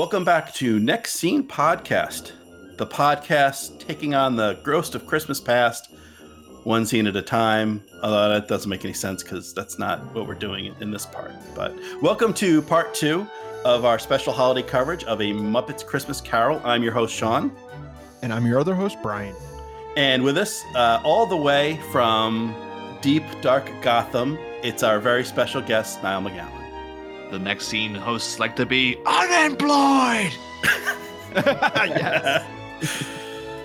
Welcome back to Next Scene Podcast, the podcast taking on the ghost of Christmas past, one scene at a time. Although that doesn't make any sense because that's not what we're doing in this part. But welcome to part two of our special holiday coverage of a Muppets Christmas Carol. I'm your host, Sean. And I'm your other host, Brian. And with us, uh, all the way from deep, dark Gotham, it's our very special guest, Niall McGowan. The next scene hosts like to be unemployed. yes.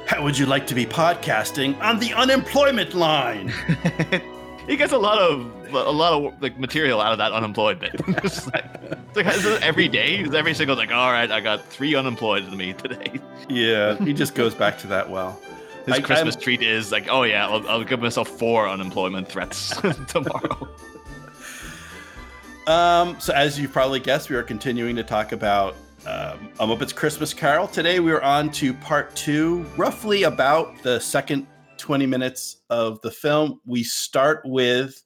How would you like to be podcasting on the unemployment line? he gets a lot of a lot of like material out of that unemployed bit. It's like, it's like, is every day, every single like, all right, I got three unemployed to me today. yeah, he just goes back to that well. His I- Christmas I'm- treat is like, oh yeah, I'll, I'll give myself four unemployment threats tomorrow. Um, so as you probably guessed, we are continuing to talk about um, A Muppets Christmas Carol. Today we are on to part two, roughly about the second 20 minutes of the film. We start with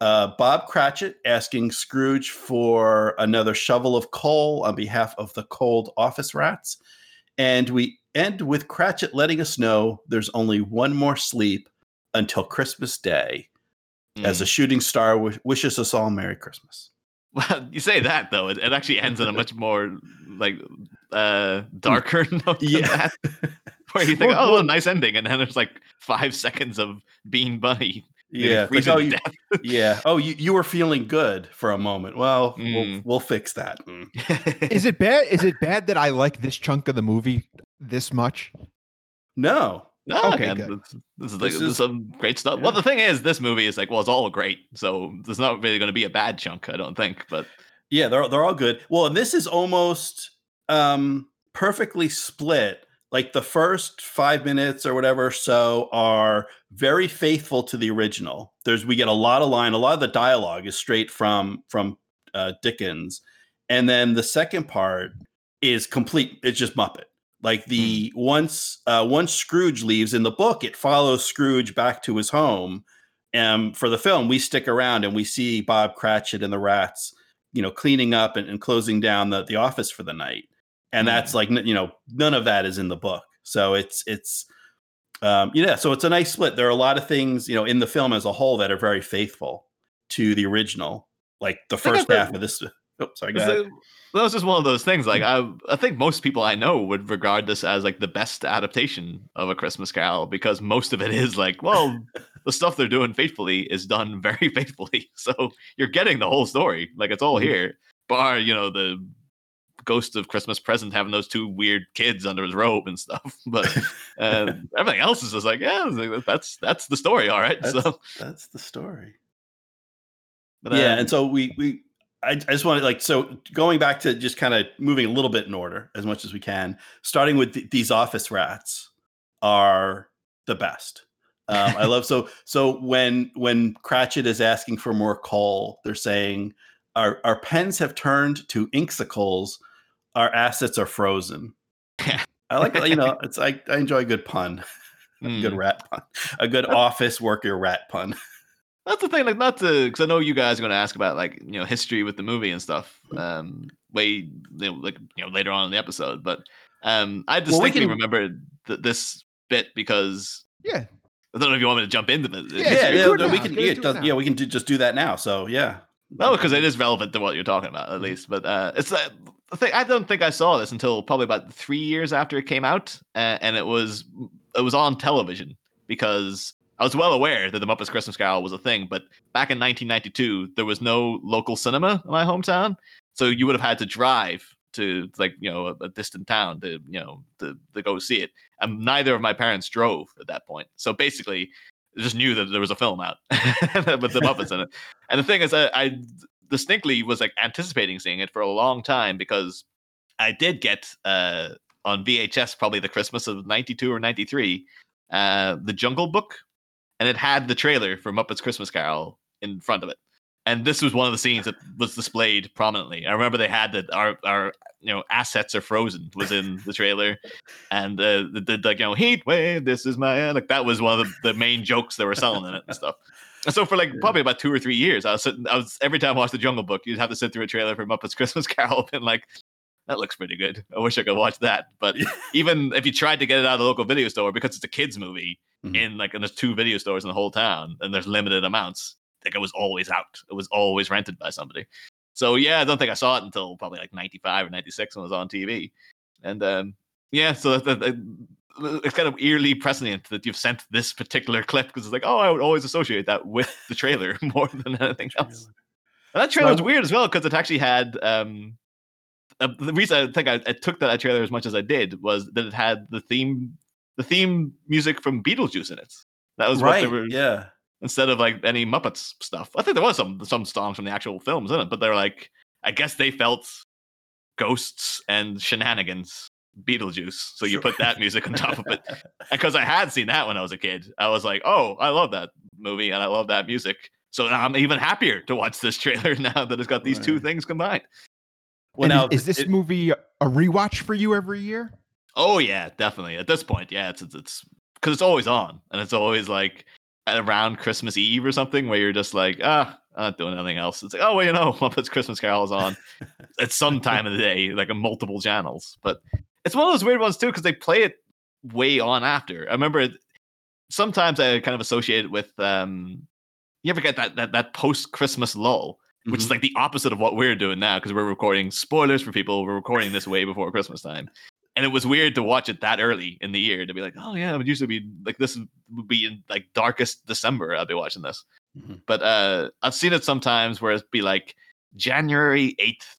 uh, Bob Cratchit asking Scrooge for another shovel of coal on behalf of the cold office rats. And we end with Cratchit letting us know there's only one more sleep until Christmas Day, as Hmm. a shooting star w- wishes us all Merry Christmas. Well, you say that though, it, it actually ends on a much more like uh darker note than Yeah. that. Where you think, Well, oh, well- nice ending, and then there's like five seconds of Bean Bunny. Yeah, like, freezing oh, you, death. yeah. Oh, you, you were feeling good for a moment. Well, we'll, Mm. we'll fix that. Mm. Is it bad? Is it bad that I like this chunk of the movie this much? No, No, Okay, okay, this, this is like This this is is- some great stuff. yeah. Well, the thing is, this movie is like, well, it's all great, so there's not really going to be a bad chunk, I don't think. But yeah, they're they're all good. Well, and this is almost um perfectly split. Like the first five minutes or whatever so are very faithful to the original. There's we get a lot of line, a lot of the dialogue is straight from from uh, Dickens, and then the second part is complete. It's just Muppet. Like the once uh, once Scrooge leaves in the book, it follows Scrooge back to his home. And for the film, we stick around and we see Bob Cratchit and the rats, you know, cleaning up and, and closing down the, the office for the night. And that's like you know, none of that is in the book. So it's it's um, yeah, so it's a nice split. There are a lot of things, you know, in the film as a whole that are very faithful to the original. Like the first half of this. Oh, sorry, that was just one of those things. Like I, I think most people I know would regard this as like the best adaptation of a Christmas Carol because most of it is like, well, the stuff they're doing faithfully is done very faithfully. So you're getting the whole story. Like it's all Mhm. here, bar you know the ghost of Christmas present having those two weird kids under his robe and stuff. But uh, everything else is just like, yeah, that's that's the story. All right. That's, so that's the story. but, yeah um, and so we we I, I just want to like so going back to just kind of moving a little bit in order as much as we can starting with th- these office rats are the best. Um, i love so so when when cratchit is asking for more coal they're saying our our pens have turned to inksicles. Our assets are frozen. I like you know it's i, I enjoy a good pun a good mm. rat pun a good office worker rat pun That's the thing, like not to, because I know you guys are going to ask about like you know history with the movie and stuff, um, way you know, like you know later on in the episode. But um, I Well, we distinctly can- remember th- this bit because Yeah. I don't know if you want me to jump into it. Yeah, yeah, yeah, do it no, we can yeah, do it does- yeah we can do, just do that now so yeah No, because it is relevant to what you're talking about, at least. But uh, it's uh, the thing. I don't think I saw this until probably about three years after it came out, uh, and it was it was on television because I was well aware that the Muppets Christmas Carol was a thing. But back in 1992, there was no local cinema in my hometown, so you would have had to drive to like you know a, a distant town to you know to, to go see it. And neither of my parents drove at that point, so basically. I just knew that there was a film out with the Muppets in it. And the thing is, I, I distinctly was like anticipating seeing it for a long time because I did get uh, on VHS probably the Christmas of '92 or '93 uh, the Jungle Book, and it had the trailer for Muppets Christmas Carol in front of it. And this was one of the scenes that was displayed prominently. I remember they had that our our you know assets are frozen was in the trailer, and uh, the, the like you know heat wave. This is my like that was one of the, the main jokes they were selling in it and stuff. And so for like probably about two or three years, I was sitting. I was every time I watched the Jungle Book, you'd have to sit through a trailer for Muppets Christmas Carol, and like, that looks pretty good. I wish I could watch that. But even if you tried to get it out of the local video store because it's a kids movie Mhm. in like and there's two video stores in the whole town and there's limited amounts, like it was always out. It was always rented by somebody. So yeah, I don't think I saw it until probably like 95 or 96 when it was on TV. And um yeah, so that, that, it's kind of eerily prescient that you've sent this particular clip because it's like, oh, I would always associate that with the trailer more than anything else. And that trailer was weird as well because it actually had um uh, the reason I think I, I took that trailer as much as I did was that it had the theme the theme music from Beetlejuice in it. That was what they right. were Yeah. instead of like any Muppets stuff. I think there was some some songs from the actual films in it, but they're like I guess they felt ghosts and shenanigans Beetlejuice. So you Sure. put that music on top of it. Because I had seen that when I was a kid. I was like, oh, I love that movie and I love that music. So now I'm even happier to watch this trailer now that it's got these two things combined. Well, And now is, is this it- movie a rewatch for you every year? Oh yeah, definitely. At this point, yeah, it's it's it's because it's always on, and it's always like around Christmas Eve or something, where you're just like, ah, I'm not doing anything else. It's like, oh well, you know, Muppets Christmas Carol is on at some time of the day, like on multiple channels. But it's one of those weird ones too, because they play it way on after. I remember it, sometimes I kind of associate it with um, you ever get that that that post Christmas lull, which is Mhm. like the opposite of what we're doing now because we're recording spoilers for people. We're recording this way before Christmas time. And it was weird to watch it that early in the year to be like, oh yeah, it would usually be like this would be in like darkest December. I'd be watching this, Mhm. but uh, I've seen it sometimes where it'd be like January eighth,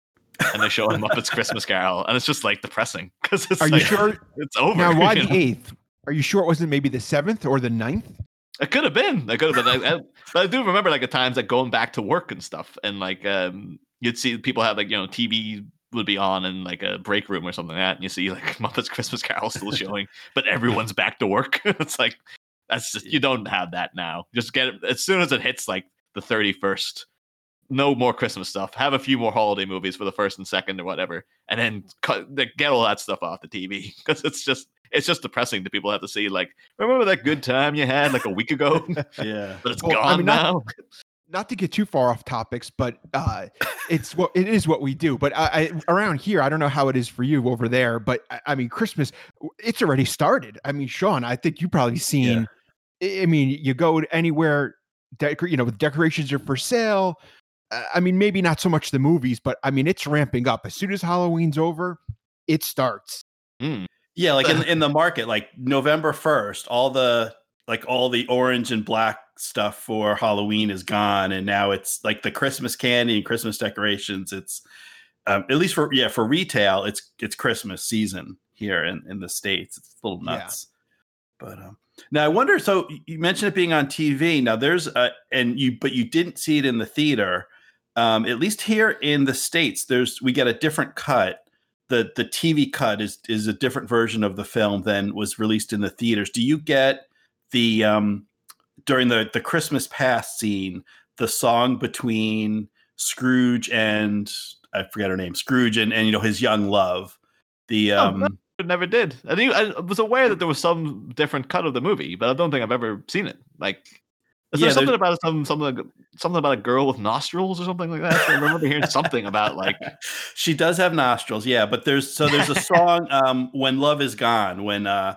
and they're showing Muppets Christmas Carol, and it's just like depressing because it's Are like, you sure? it's over. Now, why the eighth? Are you sure it wasn't maybe the seventh or the ninth? It could have been. It could have been. I, I, but I do remember like at times like going back to work and stuff, and like um, you'd see people have like you know TV would be on in like a break room or something like that, and you see like Muppets Christmas Carol still showing, but everyone's back to work. it's like that's just you don't have that now. Just get it as soon as it hits like the thirty first. No more Christmas stuff. Have a few more holiday movies for the first and second or whatever, and then cut, get all that stuff off the TV because it's just it's just depressing to people have to see like remember that good time you had like a week ago yeah. but it's Well, I gone mean, now. Not to get too far off topics, but uh, it's what it is what we do. But I, I, around here, I don't know how it is for you over there, but I, I mean, Christmas, it's already started. I mean, Sean, I think you probably seen. I I mean, you go anywhere, decor, you know, the decorations are for sale. I mean, maybe not so much the movies, but I mean, it's ramping up. As soon as Halloween's over, it starts. Mm. Yeah, like in in the market, like November first, all the like all the orange and black stuff for Halloween is gone, and now it's like the Christmas candy and Christmas decorations. It's um, at least for yeah for retail, it's it's Christmas season here in in the states. It's a little Yeah. nuts, but um, now I wonder. So you mentioned it being on TV. Now there's a and you but you didn't see it in the theater. Um, at least here in the states, there's we get a different cut the the TV cut is is a different version of the film than was released in the theaters. Do you get the um during the the Christmas past scene the song between Scrooge and I forget her name Scrooge and and you know his young love the Oh, um no. Never did. I, knew, I was aware that there was some different cut of the movie, but I don't think I've ever seen it. Like, is Yeah, there something about some something something about a girl with nostrils or something like that? I remember hearing something about like she does have nostrils yeah but there's so there's a song um when love is gone when uh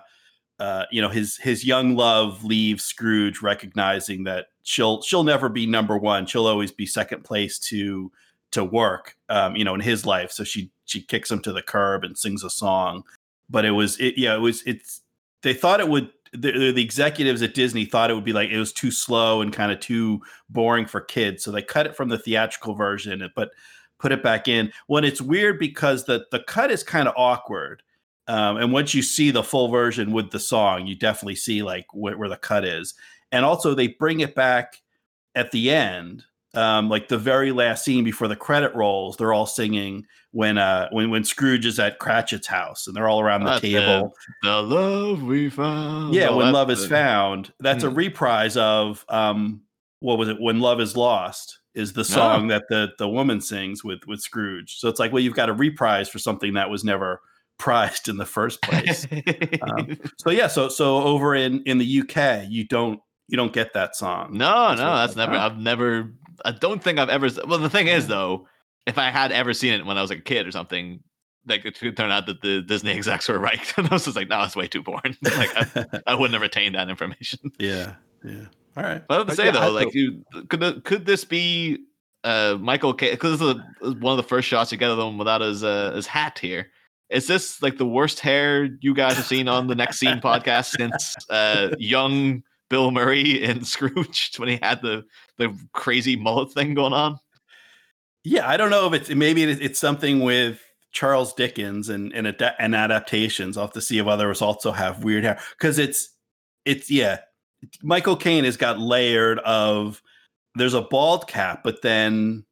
uh you know his his young love leaves scrooge recognizing that she'll she'll never be number one. She'll always be second place to to work um you know in his life. So she she kicks him to the curb and sings a song. But it was it yeah it was it's they thought it would the, the executives at disney thought it would be like it was too slow and kind of too boring for kids. So they cut it from the theatrical version but put it back in. When it's weird because the the cut is kind of awkward um, and once you see the full version with the song you definitely see like wh- where the cut is and also they bring it back at the end um, like the very last scene before the credit rolls they're all singing when uh when when scrooge is at cratchit's house and they're all around the That's it. table the love we found. yeah Oh, when love is found that's a Hmm. reprise of um what was it when love is lost is the song that the the woman sings with with scrooge so it's like well you've got a reprise for something that was never prized in the first place Um, so yeah so so over in in the uk you don't you don't get that song no, That's no, that's never. I've never. I don't think I've ever. Well, the thing is, though, if I had ever seen it when I was a kid or something, like it could turn out that the Disney execs were right. and I was just like, no, it's way too boring. like I, I wouldn't have retained that information. yeah, yeah. All right. But I have to But say yeah, though, like you could could this be uh Michael Caine because this is a, one of the first shots you get of him without his uh, his hat here. Is this like the worst hair you guys have seen on the next scene podcast since uh young Bill Murray in Scrooged when he had the the crazy mullet thing going on? Yeah, I don't know if it's maybe it's something with Charles Dickens and and, ad- and adaptations. Have to see if others also have weird hair because it's it's yeah. Michael Caine has got layered of there's a bald cap, but then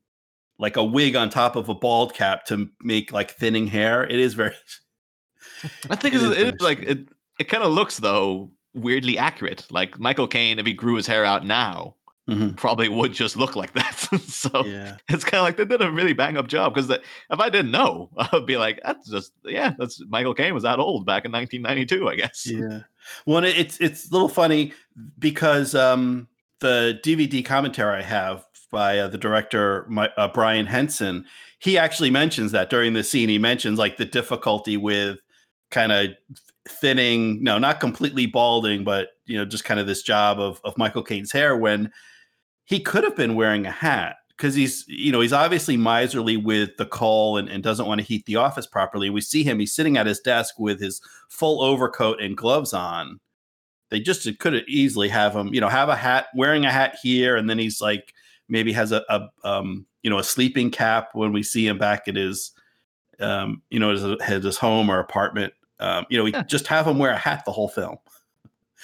like a wig on top of a bald cap to make like thinning hair. It is very I think It it's, is it is like it. It kind of looks though weirdly accurate. Like Michael Caine, if he grew his hair out now, Mhm. probably would just look like that. so yeah. it's kind of like they did a really bang up job because if I didn't know, I would be like, that's just yeah, that's Michael Caine was that old back in 1992, I guess. Yeah. Well, it's it's a little funny because um, the DVD commentary I have by uh, the director my, uh, Brian Henson, he actually mentions that during the scene. He mentions like the difficulty with kind of thinning, no, not completely balding, but you know, just kind of this job of of Michael Caine's hair when he could have been wearing a hat because he's you know he's obviously miserly with the coal and, and doesn't want to heat the office properly we see him he's sitting at his desk with his full overcoat and gloves on they just could have easily have him you know have a hat wearing a hat here and then he's like maybe has a, a um you know a sleeping cap when we see him back at his um you know his, his home or apartment um you know we Yeah. just have him wear a hat the whole film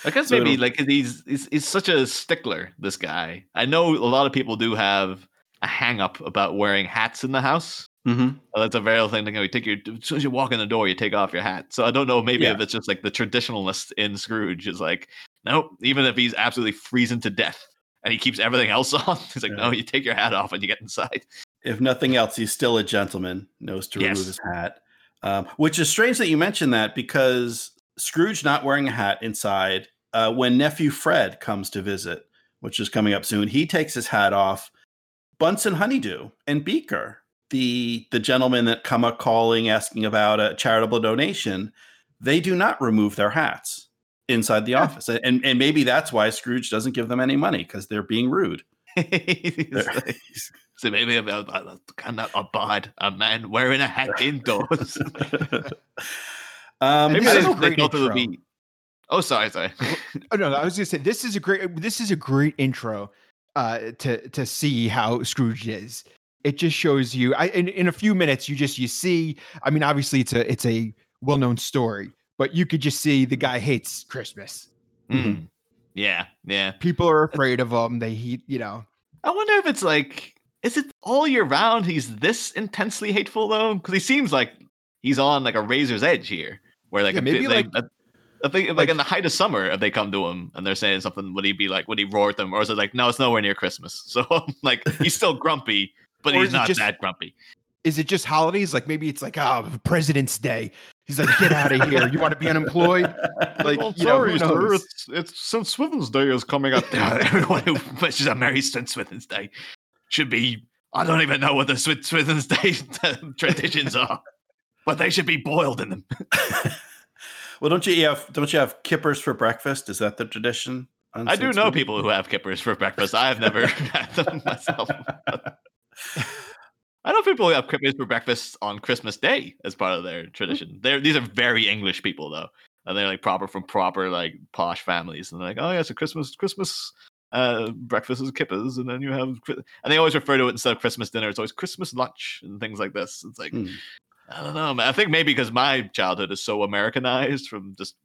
I guess So maybe like he's, he's he's such a stickler. This guy, I know a lot of people do have a hang up about wearing hats in the house. mm-hmm. Uh, That's a very thing. You know, you take your as soon as you walk in the door, you take off your hat. So I don't know. Maybe Yeah. if it's just like the traditionalist in Scrooge is like, nope. Even if he's absolutely freezing to death and he keeps everything else on, he's like, Yeah. no, you take your hat off and you get inside. if nothing else, he's still a gentleman, knows to remove Yes. his hat. Um, which is strange that you mentioned that because Scrooge not wearing a hat inside, uh, when nephew Fred comes to visit, which is coming up soon, he takes his hat off. Bunsen Honeydew and Beaker, the the gentlemen that come up calling asking about a charitable donation, they do not remove their hats inside the Yeah. office, and and maybe that's why Scrooge doesn't give them any money because they're being rude. Like- so maybe I, I, I cannot abide a man wearing a hat indoors. um, maybe This they, a great thought it would intro. be. Oh, sorry, sorry. Oh no, no, I was gonna say this is a great this is a great intro uh to to see how Scrooge is. It just shows you I in, in a few minutes you just you see I mean obviously it's a it's a well-known story, but you could just see the guy hates Christmas. Mm. Yeah, yeah. People are afraid of him. They he you know. I wonder if it's like, is it all year round? He's this intensely hateful though, because he seems like he's on like a razor's edge here, where like Yeah, a maybe, bit, like- like. I think like, like- in the height of summer, if they come to him and they're saying something, would he be like, would he roar at them, or is it like, no, it's nowhere near Christmas? So like he's still grumpy, but he's not just- that grumpy. Is it just holidays? Like maybe it's like oh President's Day. He's like, get out of here. You want to be unemployed? Like, you know, who knows? It's it's St. Swithin's Day is coming up. Everyone who wishes a Merry St. Swithin's Day should be. I don't even know what the St. Swithin's Day traditions are, but they should be boiled in them. well, don't you have don't you have kippers for breakfast? Is that the tradition? on I do know people who have kippers for breakfast. I have never had them myself. I know people have kippers for breakfast on Christmas Day as part of their tradition. They're these are very English people though, and they're like proper from proper like posh families, and they're like, oh yeah, so Christmas Christmas uh, breakfast is kippers, and then you have and they always refer to it instead of Christmas dinner. It's always Christmas lunch and things like this. It's like Hmm. I don't know, man. I think maybe because my childhood is so Americanized from just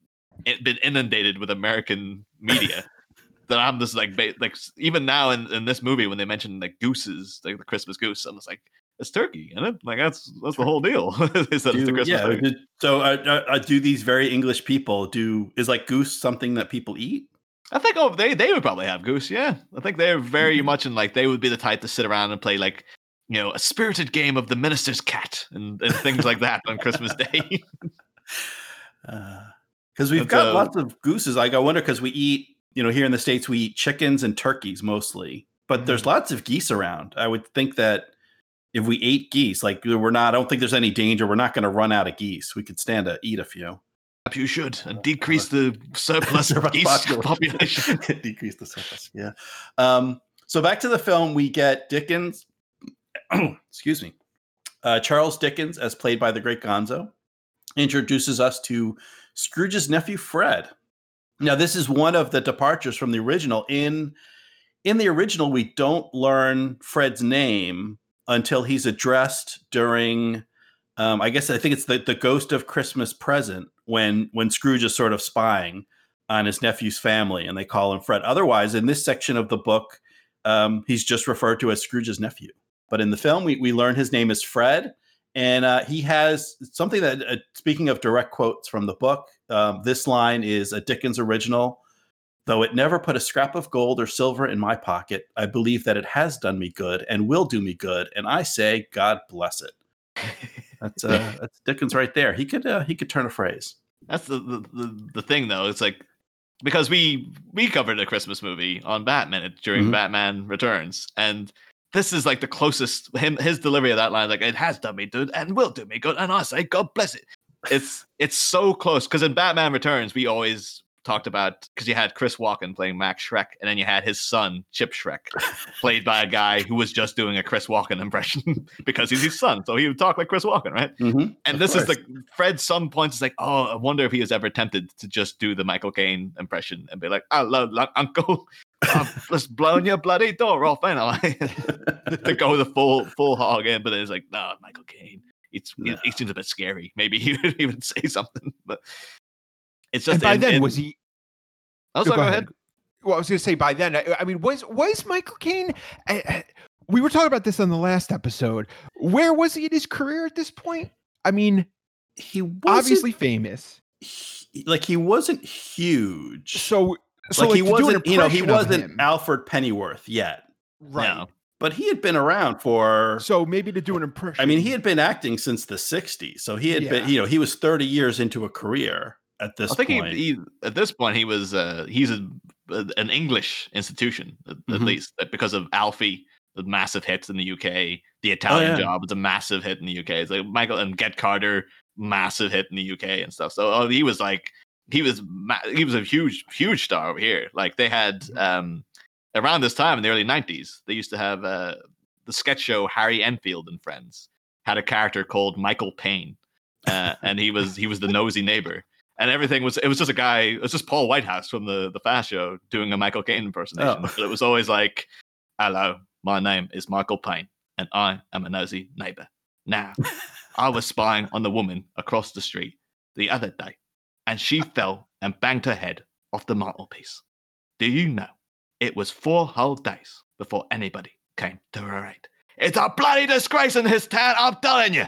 it, been inundated with American media that I'm just like like even now in, in this movie when they mention like gooses like the Christmas goose I'm just like it's turkey and it like that's that's the whole deal is that it's the Christmas yeah. do- So, uh, uh, uh, do these very English people do? Is like goose something that people eat? I think oh they they would probably have goose yeah I think they're very Mm-hmm. much in like they would be the type to sit around and play like you know a spirited game of the minister's cat and, and things like that on Christmas Day Because we've That's, got uh, lots of gooses. Like I wonder because we eat, you know, here in the states we eat chickens and turkeys mostly, but there's Mm-hmm. lots of geese around. I would think that if we ate geese, like we're not, I don't think there's any danger. We're not going to run out of geese. We could stand to eat a few. You should and decrease the surplus geese population. decrease the surplus. Yeah. Um, so back to the film, we get Dickens. excuse me. Uh, Charles Dickens, as played by the great Gonzo, introduces us to Scrooge's nephew Fred. Now, this is one of the departures from the original. In in the original, we don't learn Fred's name until he's addressed during um, I guess I think it's the, the ghost of Christmas present when when Scrooge is sort of spying on his nephew's family and they call him Fred. Otherwise, in this section of the book, um, he's just referred to as Scrooge's nephew. But in the film, we, we learn his name is Fred. And uh, he has something that, uh, speaking of direct quotes from the book, um, this line is a Dickens original. Though it never put a scrap of gold or silver in my pocket, I believe that it has done me good and will do me good. And I say, God bless it. That's uh, that's Dickens right there. He could uh, he could turn a phrase. That's the, the the the thing though. It's like because we we covered a Christmas movie on Batman during mm-hmm. Batman Returns, and this is like the closest him his delivery of that line. Like it has done me good and will do me good, and I say God bless it. It's it's so close because in Batman Returns we always talked about because you had Chris Walken playing Max Shreck, and then you had his son Chip Shreck, played by a guy who was just doing a Chris Walken impression because he's his son, so he would talk like Chris Walken, right? Mm-hmm, and this is the Fred's son points is like, oh, I wonder if he was ever tempted to just do the Michael Caine impression and be like, hello, Uncle. I've just blown your bloody door off, ain't I? to go the full full hog in, but it's like, no, Michael Caine. It's no. he seems a bit scary. Maybe he would, would say something, but it's just and by then was he? Oh, so go, go ahead. ahead. Well, I was going to say by then. I, I, mean, was was Michael Caine? I, I, we were talking about this on the last episode. Where was he in his career at this point? I mean, he was obviously famous. He, like he wasn't huge. So, so like, like he wasn't. You know, he wasn't Alfred Pennyworth yet. Right. No. But he had been around for so maybe to do an impression. I mean, he had been acting since the '60s, so he had yeah. been. You know, he was 30 years into a career at this. I think point. He, he, at this point he was uh, he's a, an English institution at, mm-hmm. at, least because of Alfie, the massive hits in the UK. The Italian oh, yeah. Job was a massive hit in the UK. It's like Michael and Get Carter, massive hit in the UK and stuff. So oh, he was like he was he was a huge huge star over here. Like they had mm-hmm. um around this time in the early '90s, they used to have uh, the sketch show Harry Enfield and Friends had a character called Michael Payne. Uh, and he was he was the nosy neighbor and everything was it was just a guy it was just paul whitehouse from the the fast show doing a michael caine impersonation. Oh. but it was always like hello my name is michael payne and i am a nosy neighbor. Now i was spying on the woman across the street the other day and she fell and banged her head off the mantelpiece. Do you know it was four whole days before anybody came to her aid. It's a bloody disgrace in this town i'm telling you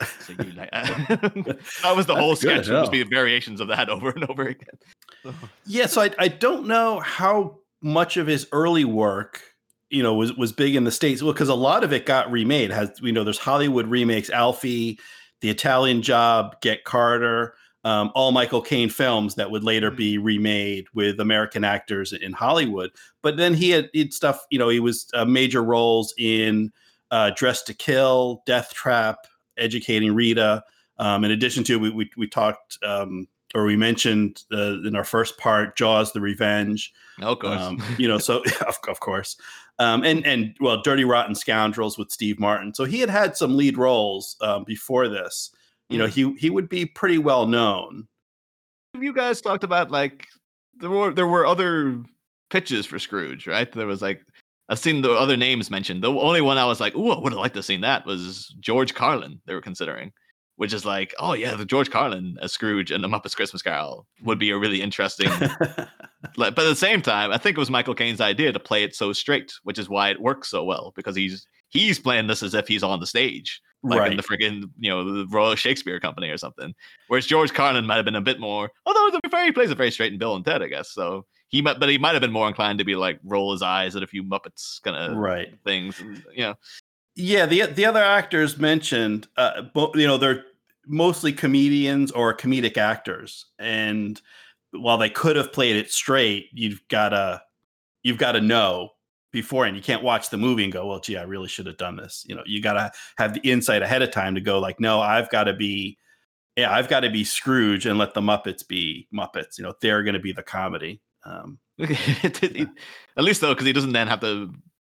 You that was the whole sketch. It was variations of that over and over again. yeah, so I, I don't know how much of his early work, you know, was was big in the states. Well, because a lot of it got remade. Has you know, there's Hollywood remakes, Alfie, The Italian Job, Get Carter, um, all Michael Caine films that would later be mm-hmm. remade with American actors in Hollywood. But then he had, he had stuff. You know, he was uh, major roles in uh, Dressed to Kill, Death Trap educating Rita. Um, in addition to, we, we, we talked um, or we mentioned uh, in our first part, Jaws: The Revenge. of course. Um, you know, so of, of course, um, and and well, Dirty Rotten Scoundrels with Steve Martin. So he had had some lead roles um, before this. You know, he he would be pretty well known. You guys talked about like there were there were other pitches for Scrooge, right? There was like I've seen the other names mentioned. The only one I was like, "Ooh, I would have liked to have seen that." Was George Carlin? They were considering, which is like, oh yeah, the George Carlin as Scrooge and the Muppets Christmas Carol would be a really interesting. but at the same time, I think it was Michael Caine's idea to play it so straight, which is why it works so well because he's he's playing this as if he's on the stage, like right. in the freaking you know the Royal Shakespeare Company or something. Whereas George Carlin might have been a bit more, although the very he plays it very straight in Bill and Ted, I guess. So he might, but he might have been more inclined to be like roll his eyes at a few Muppets kind of right things, and, you know. Yeah, the the other actors mentioned, uh, you know, they're mostly comedians or comedic actors, and while they could have played it straight, you've gotta you've got to know beforehand. You can't watch the movie and go, well, gee, I really should have done this. You know, you got to have the insight ahead of time to go, like, no, I've got to be, yeah, I've got to be Scrooge and let the Muppets be Muppets. You know, they're going to be the comedy. Um, At least though, because he doesn't then have to.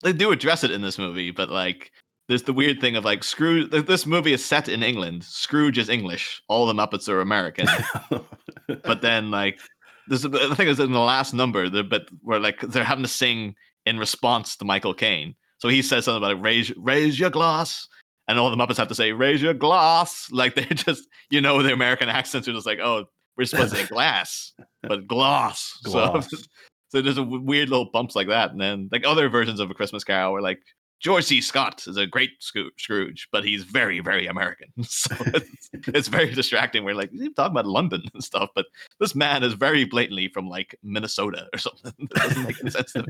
They do address it in this movie, but like, there's the weird thing of like Scrooge. This movie is set in England. Scrooge is English. All the Muppets are American. but then like, there's the thing is in the last number, the but where like they're having to sing in response to Michael Caine. So he says something about raise raise your glass, and all the Muppets have to say raise your glass. Like they're just you know the American accents are just like oh we're supposed to say glass, but gloss. Gloss. So so there's a weird little bumps like that, and then like other versions of a Christmas Carol were like George C. Scott is a great Scroo- Scrooge, but he's very, very American. So it's, it's very distracting. We're like, he's talking about London and stuff, but this man is very blatantly from like Minnesota or something. It doesn't make any sense to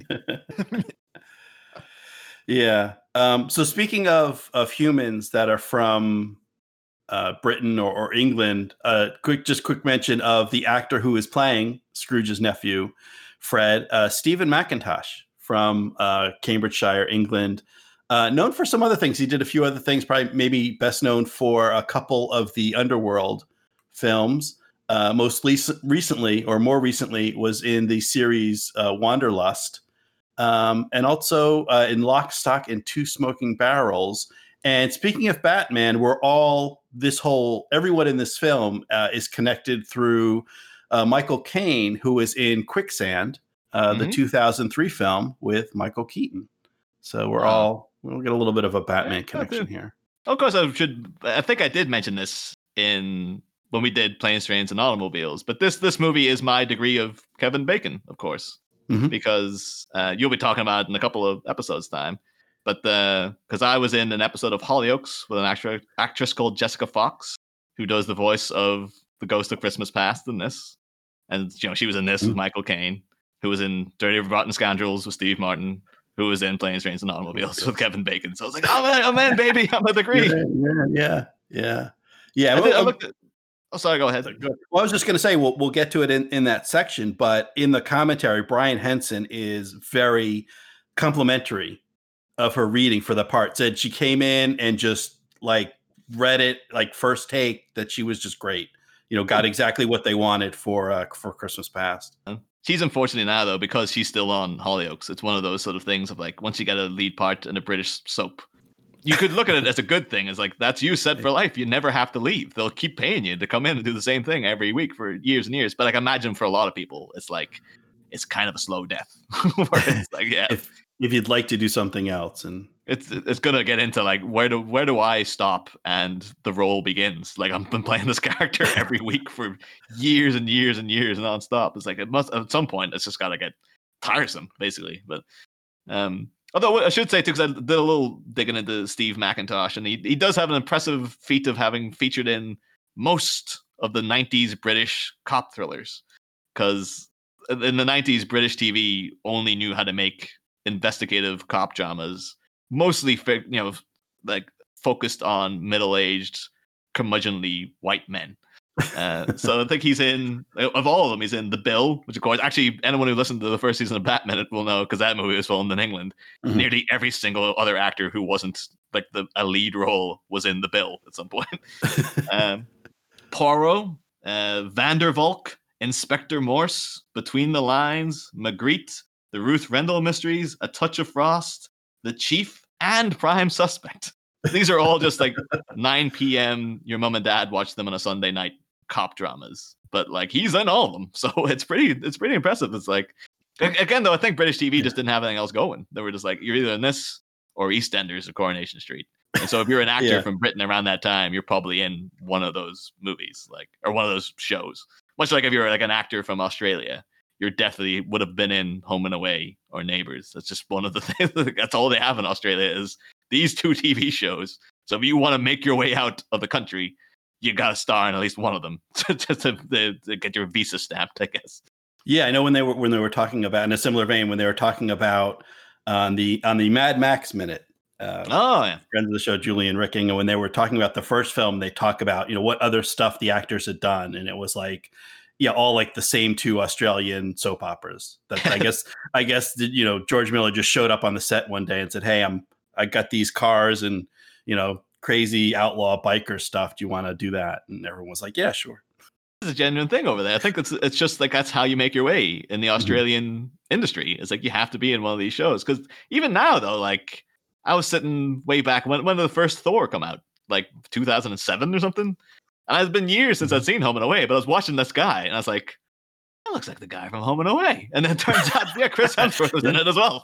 me. yeah. Um, so speaking of of humans that are from uh, Britain or, or England, uh, quick just quick mention of the actor who is playing Scrooge's nephew, Fred, uh, Steven Mackintosh from uh, Cambridgeshire, England. Uh, known for some other things, he did a few other things. Probably maybe best known for a couple of the Underworld films. Uh, most le- recently, or more recently, was in the series Wanderlust, um, and also in Lock, Stock, and Two Smoking Barrels. And speaking of Batman, we're all this whole everyone in this film uh, is connected through uh, Michael Caine, who was in Quicksand, uh, the Mhm. 2003 film with Michael Keaton. So we're Wow. all we'll get a little bit of a Batman Yeah, connection here. Of course, I should. I think I did mention this in when we did planes, trains, and automobiles. But this this movie is my degree of Kevin Bacon, of course, Mhm. because uh, you'll be talking about it in a couple of episodes time. But the because I was in an episode of Hollyoaks with an actress actress called Jessica Fox, who does the voice of the Ghost of Christmas Past in this, and you know she was in this with Mm. Michael Caine, who was in Dirty Rotten Scoundrels with Steve Martin. Who was in Planes, Trains, and Automobiles with Kevin Bacon? So I was like, "Oh man, I'm in, baby, I'm a degree." Yeah, yeah, yeah, yeah. Well, I um, looked at- oh, sorry. Go ahead. Well, I was just going to say we'll we'll get to it in in that section, but in the commentary, Brian Henson is very complimentary of her reading for the part. Said she came in and just like read it like first take that she was just great. You know, got exactly what they wanted for uh, for Christmas past. She's unfortunate now though because she's still on Hollyoaks. It's one of those sort of things of like once you get a lead part in a British soap, you could look at it as a good thing. It's like that's you set for life. You never have to leave. They'll keep paying you to come in and do the same thing every week for years and years. But like imagine for a lot of people, it's like it's kind of a slow death. Like yeah, If if you'd like to do something else, and it's it's gonna get into like where do where do I stop and the role begins? Like I've been playing this character every week for years and years and years nonstop. It's like it must at some point it's just gotta get tiresome, basically. But um although I should say too, because I did a little digging into Steve Mackintosh, and he he does have an impressive feat of having featured in most of the '90s British cop thrillers. Because in the '90s, British TV only knew how to make investigative cop dramas mostly you know like focused on middle-aged curmudgeonly white men. Uh, so i think he's in of all of them he's in the bill which of course actually anyone who listened to the first season of batman will know because that movie was filmed in england. Mhm. nearly every single other actor who wasn't like the a lead role was in the bill at some point. Um, Poirot, uh, Vandervalk, Inspector Morse, Between the Lines, Maigret, The Ruth Rendell Mysteries, A Touch of Frost, The Chief, and Prime Suspect. These are all just like 9 p.m. Your mom and dad watch them on a Sunday night cop dramas, but like he's in all of them, so it's pretty it's pretty impressive. It's like again though, I think British TV just didn't have anything else going. They were just like you're either in this or EastEnders or Coronation Street. And so if you're an actor Yeah. from Britain around that time, you're probably in one of those movies, like or one of those shows. Much like if you're like an actor from Australia, you're definitely would have been in Home and Away or Neighbors. That's just one of the things. That's all they have in Australia is these two TV shows. So if you want to make your way out of the country, you got to star in at least one of them to, to, to, get your visa stamped, I guess. Yeah, I know when they were when they were talking about in a similar vein when they were talking about on the on the Mad Max minute. Uh, Oh yeah, friends of the show, Julian Ricking, and when they were talking about the first film, they talk about you know what other stuff the actors had done, and it was like, yeah, all like the same two Australian soap operas. That I guess I guess you know George Miller just showed up on the set one day and said, "Hey, I'm I got these cars and you know crazy outlaw biker stuff. Do you want to do that?" And everyone was like, "Yeah, sure." It's a genuine thing over there. I think it's it's just like that's how you make your way in the Mm-hmm. Australian industry. It's like you have to be in one of these shows because even now though, like I was sitting way back when when did the first Thor come out? Like 2007 or something. And it's been years since Mm-hmm. I'd seen Home and Away, but I was watching this guy and I was like, that looks like the guy from Home and Away. And then it turns out, yeah, Chris Hemsworth was in it as well.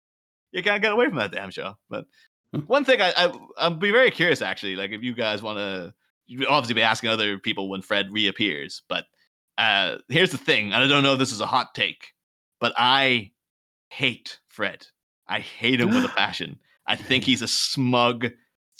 you can't get away from that damn show. But Hmm. one thing I, I I'd be very curious actually, like if you guys want to you obviously be asking other people when Fred reappears, but uh here's the thing, and I don't know if this is a hot take, but I hate Fred. I hate him with a passion. I think he's a smug,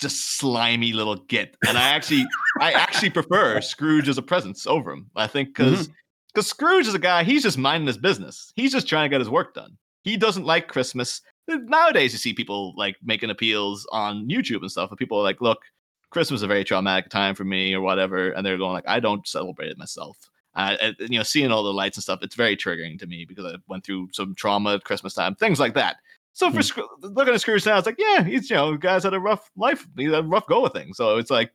just slimy little git. And I actually I actually prefer Scrooge as a presence over him. I think because because Scrooge is a guy, he's just minding his business. He's just trying to get his work done. He doesn't like Christmas. Nowadays, you see people like making appeals on YouTube and stuff, and people are like, "Look, Christmas is a very traumatic time for me, or whatever," and they're going like, "I don't celebrate it myself." Uh, and, you know, seeing all the lights and stuff, it's very triggering to me because I went through some trauma at Christmas time, things like that. So for Hmm. Looking at Scrooge now, it's like, yeah, he's you know, guy's had a rough life, he had a rough go of things. So it's like,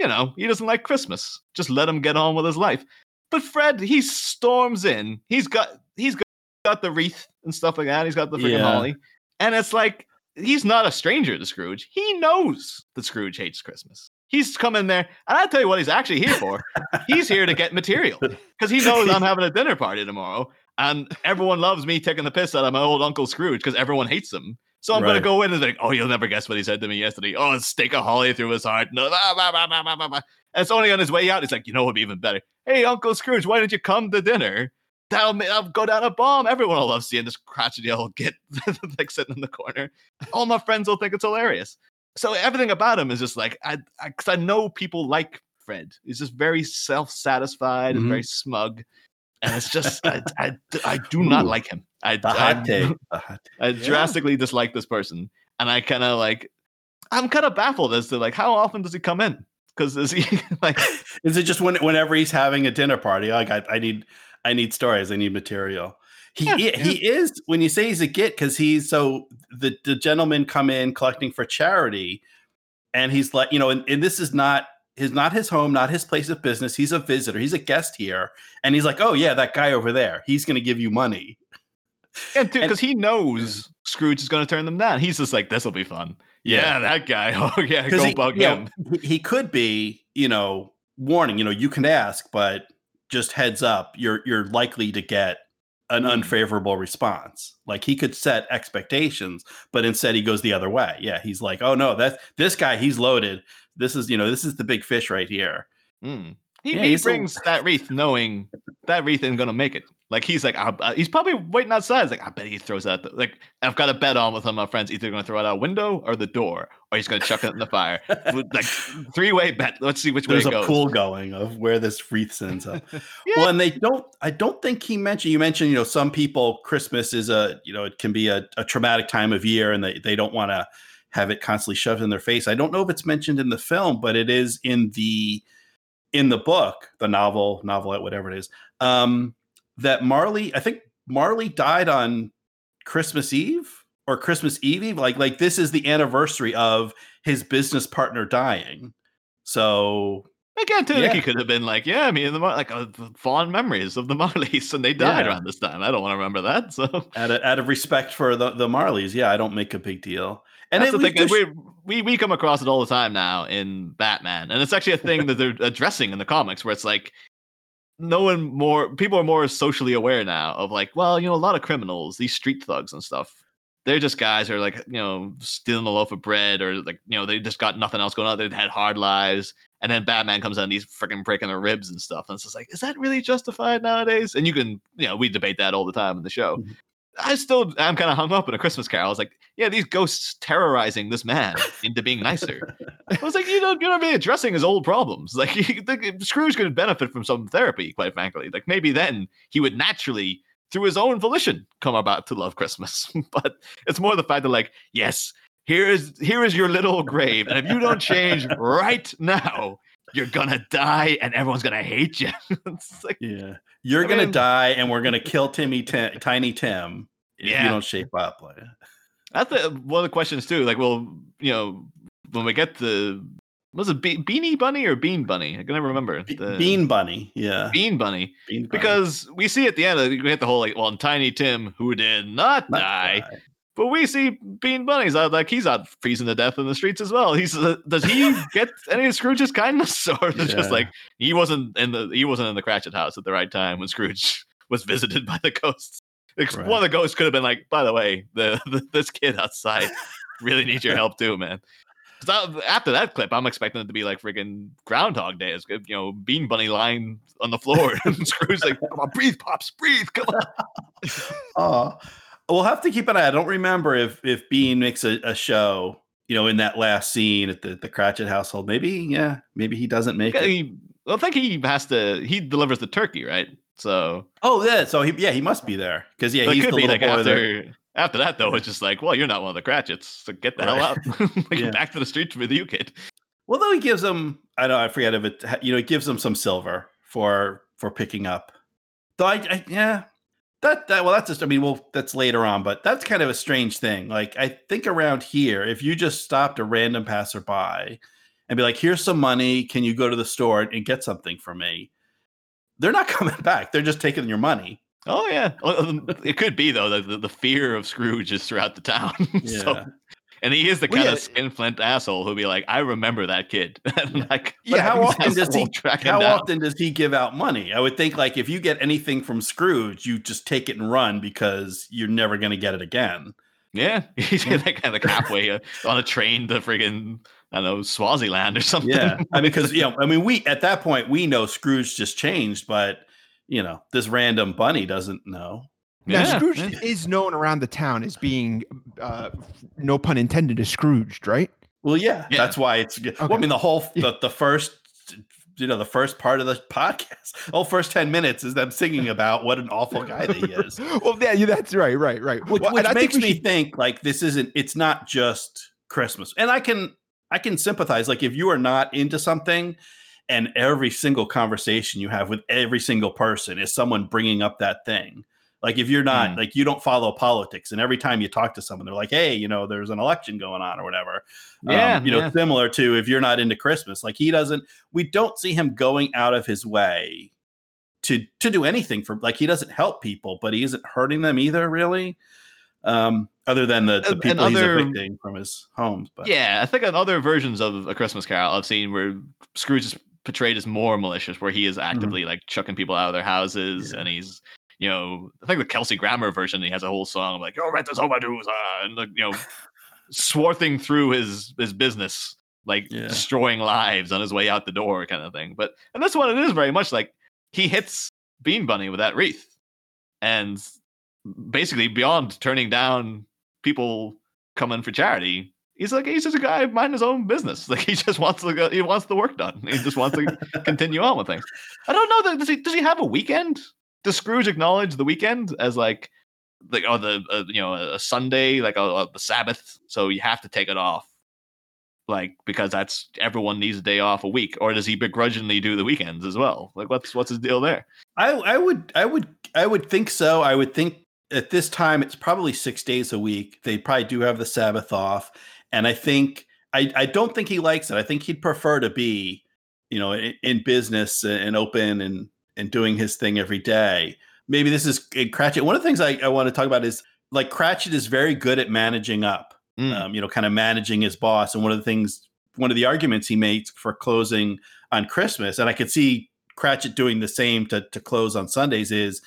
you know, he doesn't like Christmas. Just let him get on with his life. But Fred, he storms in. He's got he's got, got the wreath and stuff like that. He's got the freaking Yeah. holly, and it's like he's not a stranger to Scrooge. He knows that Scrooge hates Christmas. He's come in there, and I tell you what, he's actually here for. he's here to get material because he knows I'm having a dinner party tomorrow, and everyone loves me taking the piss out of my old Uncle Scrooge because everyone hates him. So I'm gonna go in and like, oh, you'll never guess what he said to me yesterday. Oh, a stake a holly through his heart. No, blah, blah, blah. And it's only on his way out. He's like, you know what would be even better? Hey, Uncle Scrooge, why didn't you come to dinner? That'll, ma- that'll go down a bomb. Everyone will love seeing this crotchety old git like sitting in the corner. All my friends will think it's hilarious. So everything about him is just like I, because I, know people like Fred. He's just very self-satisfied and Mhm. very smug, and it's just I, I, I do not Ooh, like him. I, I- hot take. Take. I drastically dislike this person, and I kind of like, I'm kind of baffled as to like how often does he come in? Because is he like, Is it just when, whenever he's having a dinner party? Like I, I need, I need stories. I need material. He, Yeah, he, he is when you say he's a git because he's so the the gentlemen come in collecting for charity, and he's like you know, and, and this is not his not his home, not his place of business. He's a visitor. He's a guest here, and he's like, oh yeah, that guy over there. He's going to give you money. yeah, dude, And- because he knows Scrooge is going to turn them down. He's just like, this will be fun. Yeah, that guy. Oh yeah, go he, bug know, him. he- he could be you know warning you know you can ask but just heads up you're you're likely to get an Mm. unfavorable response like he could set expectations but instead he goes the other way yeah he's like oh no that's this guy he's loaded this is you know this is the big fish right here Mm. He, Yeah, he he's a- brings that wreath knowing that wreath isn't going to make it. Like he's like, I, I- he's probably waiting outside. He's like, I bet he throws that. Like I've got a bet on with some of my friends. Either going to throw it out a window or the door, or he's going to chuck it in the fire. Like three way bet. Let's see which way there's a pool going of where this wreath sends up Yeah. well and they don't i don't think he mentioned you mentioned you know some people christmas is a you know it can be a, a traumatic time of year and they, they don't want to have it constantly shoved in their face i don't know if it's mentioned in the film but it is in the in the book the novel novelette whatever it is um that marley i think marley died on christmas eve or christmas eve eve like like this is the anniversary of his business partner dying so Again, too, Yeah. he could have been like, yeah, I mean, the like uh, fond memories of the Marleys, and they died Yeah. around this time. I don't want to remember that. So out of, out of respect for the, the Marleys, yeah, I don't make a big deal. And that's the thing. and We, we we come across it all the time now in Batman, and it's actually a thing that they're addressing in the comics, where it's like no one more people are more socially aware now of like, well, you know, a lot of criminals, these street thugs and stuff. They're just guys who are like, you know, stealing a loaf of bread, or like, you know, they just got nothing else going on. They've had hard lives, and then Batman comes out and he's freaking breaking their ribs and stuff. And it's just like, is that really justified nowadays? And you can, you know, we debate that all the time in the show. I still I'm kind of hung up in a Christmas Carol. I was like, yeah, these ghosts terrorizing this man into being nicer. I was like, you know, you're not addressing his old problems. Like, he, the, Scrooge could benefit from some therapy, quite frankly. Like, maybe then he would naturally, through his own volition, come about to love Christmas. but it's more the fact that, like, yes, here is here is your little grave, and if you don't change right now, you're gonna die, and everyone's gonna hate you. like, Yeah, you're I gonna mean- die, and we're gonna kill Timmy, Tim, Tiny Tim, if Yeah. you don't shape up. That's the, one of the questions too. Like, well, you know, when we get the was it Be- Beanie Bunny or Bean Bunny? I can never remember. The- Bean Bunny, yeah, Bean Bunny. Bean Bunny. Because we see at the end, we hit the whole like, well, Tiny Tim, who did not, Not die, die. But we see Bean Bunny's out like he's out freezing to death in the streets as well. He's uh, does he get any of Scrooge's kindness, or is it just like he wasn't in the he wasn't in the Cratchit house at the right time when Scrooge was visited by the ghosts? Right. One of the ghosts could have been like, by the way, the, the this kid outside really needs your help too, man. I- after that clip, I'm expecting it to be like freaking Groundhog Day. It's good, you know, Bean Bunny lying on the floor, and Scrooge's like, "Come on, breathe, pops, breathe, come on." Oh, we'll have to keep an eye. I don't remember if if Bean makes a, a show, you know, in that last scene at the the Cratchit household. Maybe, yeah, maybe he doesn't make it. He, I think he has to. He delivers the turkey, right? So Oh, yeah. So he, yeah, he must be there because yeah, it he's could the be little like boy that- after after that though. It's just like, well, you're not one of the Cratchits, so get the hell out. like Yeah. back to the streets with you, kid. Well, though he gives him, I don't, I forget if it, you know, he gives him some silver for for picking up. Though I, I yeah, that that well, that's just, I mean, well, that's later on, but that's kind of a strange thing. Like I think around here, if you just stopped a random passerby and be like, "Here's some money, can you go to the store and get something for me?" They're not coming back. They're just taking your money. Oh yeah, um, it could be though. The, the, the fear of Scrooge is throughout the town. Yeah. so, and he is the Well, kind yeah. of skinflint asshole who'll be like, "I remember that kid." like, But how often does he? asshole track him How often does he give out money? I would think like if you get anything from Scrooge, you just take it and run because you're never going to get it again. Yeah, he's like kind of halfway uh, on a train to friggin' I don't know Swaziland or something. Yeah, I mean, because you know, I mean, we at that point we know Scrooge just changed, but you know, this random bunny doesn't know. Now, Yeah, Scrooge yeah. is known around the town as being, uh, no pun intended, a Scrooged, right? Well, yeah, Yeah. that's why it's. Well, I mean, the whole the, the first, you know, the first part of the podcast, the whole first ten minutes is them singing about what an awful guy that he is. well, yeah, yeah, that's right, right, right. which, Well, which and I think makes me should- think like this isn't it's not just christmas and i can i can sympathize like if you are not into something and every single conversation you have with every single person is someone bringing up that thing like if you're not Mm. like you don't follow politics and every time you talk to someone they're like hey you know there's an election going on or whatever Um, Yeah, you know yeah. similar to if you're not into christmas like he doesn't we don't see him going out of his way to to do anything for like he doesn't help people but he isn't hurting them either really um other than the, the people he's other- evicting from his homes but Yeah, I think on other versions of A Christmas Carol, I've seen where Scrooge is portrayed as more malicious, where he is actively like chucking people out of their houses, Mm-hmm. Yeah. and he's, you know, I think the Kelsey Grammer version, he has a whole song like "Your rent is overdue," uh, and like, you know, swarthing through his his business, like Yeah. destroying lives on his way out the door, kind of thing. But and that's what it is very much like he hits Bean Bunny with that wreath, and basically beyond turning down people coming for charity. He's like he's just a guy minding his own business. Like he just wants to go, he wants the work done. He just wants to continue on with things. I don't know that does he does he have a weekend? Does Scrooge acknowledge the weekend as like like oh the uh, you know a Sunday like oh, uh, the Sabbath? So you have to take it off, like because that's everyone needs a day off a week. Or does he begrudgingly do the weekends as well? Like what's what's his deal there? i i would i would i would think so i would think at this time it's probably six days a week they probably do have the sabbath off and i think i i don't think he likes it i think he'd prefer to be you know in, in business and open and and doing his thing every day maybe this is cratchit one of the things i, I want to talk about is like cratchit is very good at managing up Mm. um, you know kind of managing his boss and one of the things one of the arguments he makes for closing on christmas and i could see cratchit doing the same to, to close on sundays is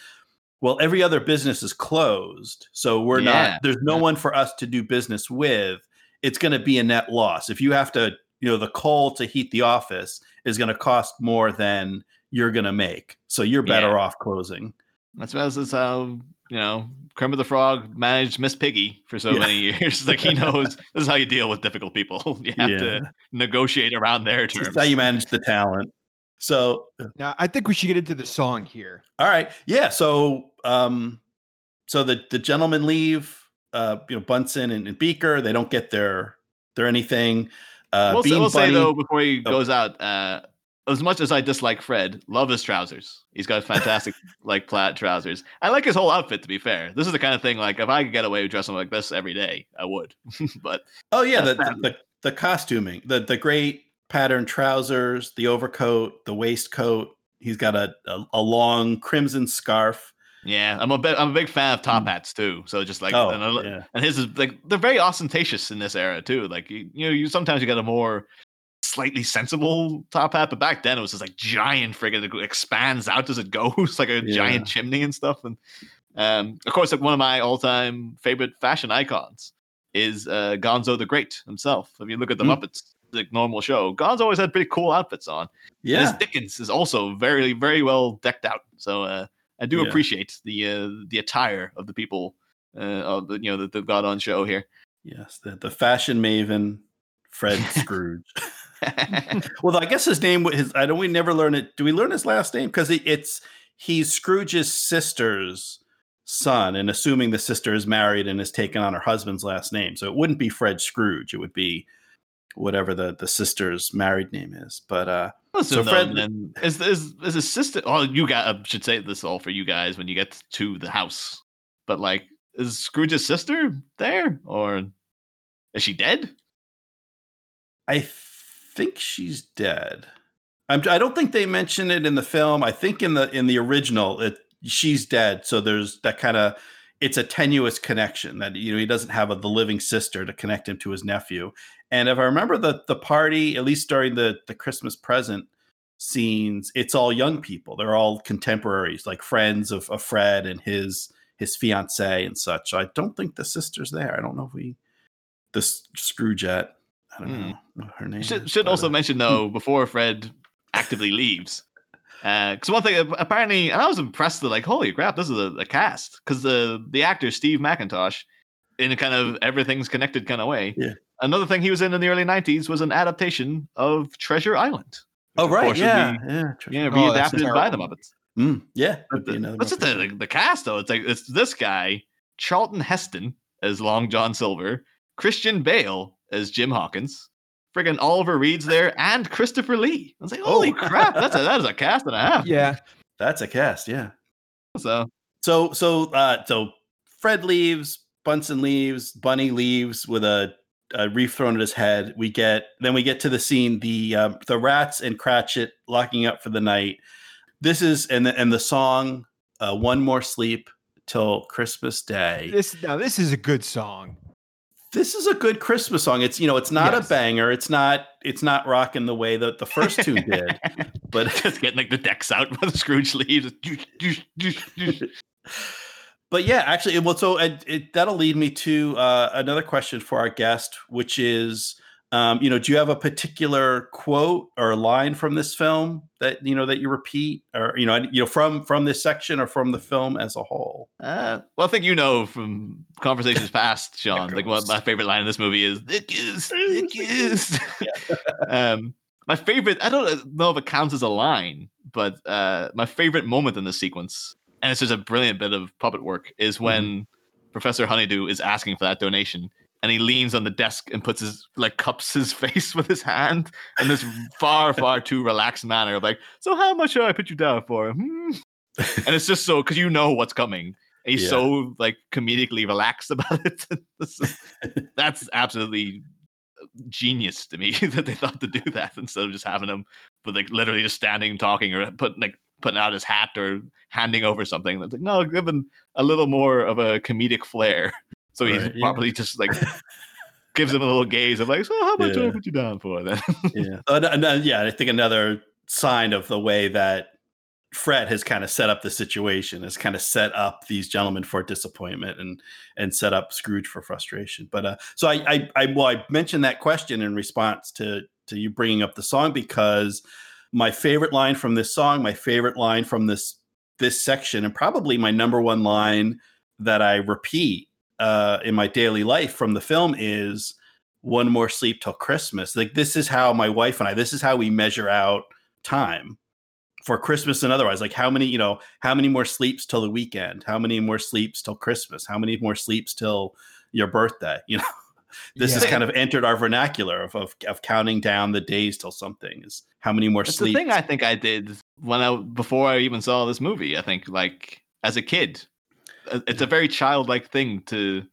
well every other business is closed so we're Yeah. not there's no one for us to do business with it's going to be a net loss if you have to you know the coal to heat the office is going to cost more than you're going to make so you're better Yeah. off closing That's that's that's how you know Kermit the Frog managed Miss Piggy for so Yeah. many years. Like he knows this is how you deal with difficult people. You have Yeah. to negotiate around their terms. That's how you manage the talent so Now, I think we should get into the song here. All right. Yeah. So um so the the gentlemen leave, uh, you know, Bunsen and, and Beaker, they don't get their their anything. Uh we'll say, we'll say though before he Oh. goes out, uh, as much as I dislike Fred, love his trousers. He's got fantastic like plaid trousers. I like his whole outfit. To be fair, this is the kind of thing like if I could get away with dressing like this every day, I would. but Oh yeah, the, the, the the costuming, the the great pattern trousers, the overcoat, the waistcoat. He's got a, a, a long crimson scarf. yeah, I'm a bit. I'm a big fan of top mm. hats too. So just like oh, and, I, yeah. and his is like they're very ostentatious in this era too. Like you, you know, you sometimes you get a more slightly sensible top hat, but back then it was just like giant friggin' it expands out as it goes, like a Yeah. giant chimney and stuff. And um, of course, like one of my all-time favorite fashion icons is uh, Gonzo the Great himself. If you look at the Hmm. Muppets, like normal show, Gonzo always had pretty cool outfits on. And his Yeah. Dickens is also very, very well decked out. So uh, I do Yeah. appreciate the uh, the attire of the people uh, of the you know that they've got on show here. Yes. The, the fashion maven, Fred Scrooge. well, I guess his name. His I don't. We never learn it. Do we learn his last name? Because it, it's he's Scrooge's sister's son, and assuming the sister is married and has taken on her husband's last name, so it wouldn't be Fred Scrooge. It would be whatever the the sister's married name is. But uh, so So Fred, then is is is his sister? Oh, you got I should say this all for you guys when you get to the house. But like, is Scrooge's sister there, or is she dead? I think she's dead. I'm, I don't think they mention it in the film. I think in the in the original, it she's dead. So there's that kind of it's a tenuous connection that you know he doesn't have a, the living sister to connect him to his nephew. And if I remember the the party, at least during the the Christmas present scenes, it's all young people. They're all contemporaries, like friends of, of Fred and his his fiance and such. I don't think the sister's there. I don't know if we this Scroogeette. I don't Hmm. know her name. Should, should also uh, mention though before Fred actively leaves. Because one thing, apparently, and I was impressed that like, holy crap, this is a, a cast. Because the the actor Steve Mackintosh, in a kind of everything's connected kind of way. Yeah. Another thing he was in in the early '90s was an adaptation of Treasure Island. Oh right, yeah, be, yeah, yeah, Oh, readapted by the. Muppets. Mm, yeah. But would be the, another what's it, the, the cast though? It's like it's this guy, Charlton Heston as Long John Silver, Christian Bale as Jim Hawkins, friggin' Oliver Reed's there, and Christopher Lee. I was like, holy Oh. crap, that's a that is a cast and a half. Yeah. That's a cast, yeah. So So so uh so Fred leaves, Bunsen leaves, Bunny leaves with a, a reef thrown at his head. We get then we get to the scene the uh, the rats and Cratchit locking up for the night. This is and the, and the song uh, "One More Sleep Till Christmas Day." This now this is a good song. This is a good Christmas song. It's you know it's not Yes. a banger. It's not it's not rocking the way that the first two did. But it's getting like the decks out when Scrooge leaves. but yeah, actually, well, so it, it, that'll lead me to uh, another question for our guest, which is, um, you know, do you have a particular quote or line from this film that you know that you repeat, or you know, you know, from from this section or from the film as a whole? Uh, well, I think you know from conversations past, Sean. Like what my favorite line in this movie is "It is, it is." um, my favorite. I don't know if it counts as a line, but uh, my favorite moment in this sequence, and it's just a brilliant bit of puppet work, is when Professor Honeydew is asking for that donation. And he leans on the desk and puts his like cups his face with his hand in this far, far too relaxed manner of like, so how much should I put you down for? Hmm. and it's just so because you know what's coming. And he's Yeah. so like comedically relaxed about it. That's absolutely genius to me that they thought to do that instead of just having him, but like literally just standing talking or putting like putting out his hat or handing over something. That's like no, give him a little more of a comedic flair. So he's Right, yeah. probably just like gives him a little gaze of like, so how much do I put you down for then? yeah, Uh, and, and, yeah. I think another sign of the way that Fred has kind of set up the situation, has kind of set up these gentlemen for disappointment and and set up Scrooge for frustration. But uh, so I, I, I well, I mentioned that question in response to to you bringing up the song because my favorite line from this song, my favorite line from this this section, and probably my number one line that I repeat uh, in my daily life from the film is "One more sleep till Christmas." Like this is how my wife and I, this is how we measure out time for Christmas and otherwise. Like how many, you know, how many more sleeps till the weekend? How many more sleeps till Christmas? How many more sleeps till your birthday? You know, this has kind of entered our vernacular of, of of counting down the days till something is how many more That's sleep. the thing I think I did when I before I even saw this movie. I think like as a kid, it's a very childlike thing to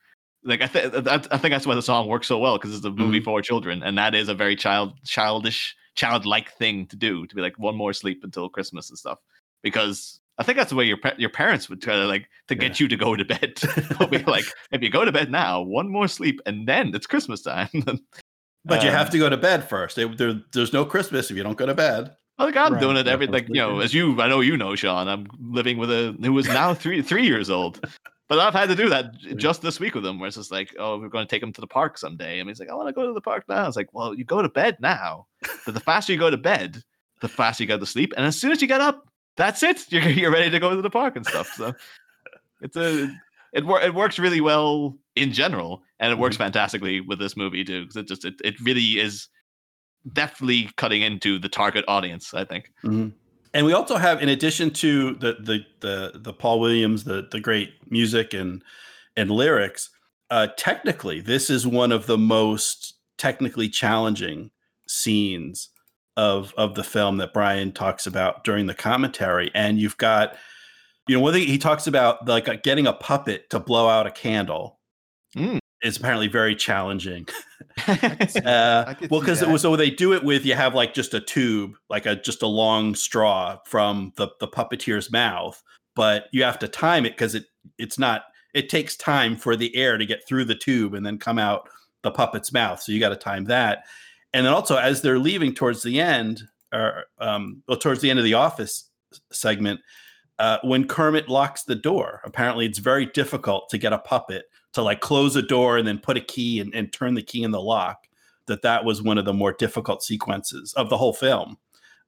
like. I, th- I think that's why the song works so well because it's a movie for children, and that is a very child childish childlike thing to do to be like one more sleep until Christmas and stuff. Because I think that's the way your your parents would try to like to get you to go to bed. They'll be like, if you go to bed now, one more sleep, and then it's Christmas time. but you Um, have to go to bed first. There- there- there's no Christmas if you don't go to bed. Like I'm Right. doing it every like you know as you I know you know Sean I'm living with a who is now three three years old, but I've had to do that just this week with him where it's just like oh we're going to take him to the park someday and he's like I want to go to the park now. It's like well you go to bed now, but the faster you go to bed, the faster you go to sleep, and as soon as you get up, that's it. You're you're ready to go to the park and stuff. So it's a it wor- it works really well in general, and it works mm-hmm. fantastically with this movie too because it just it, it really is definitely cutting into the target audience. I think. And we also have, in addition to the the the, the Paul Williams, the the great music and and lyrics, uh, technically, this is one of the most technically challenging scenes of of the film that Brian talks about during the commentary. And you've got, you know, one thing he talks about, like uh, getting a puppet to blow out a candle. Mm. Is apparently very challenging. Uh, well, because it was so they do it with you have like just a tube, like a just a long straw from the the puppeteer's mouth, but you have to time it because it it's not it takes time for the air to get through the tube and then come out the puppet's mouth. So you got to time that, and then also as they're leaving towards the end, or um, well towards the end of the office segment, uh, when Kermit locks the door, apparently it's very difficult to get a puppet to like close a door and then put a key and, and turn the key in the lock that that was one of the more difficult sequences of the whole film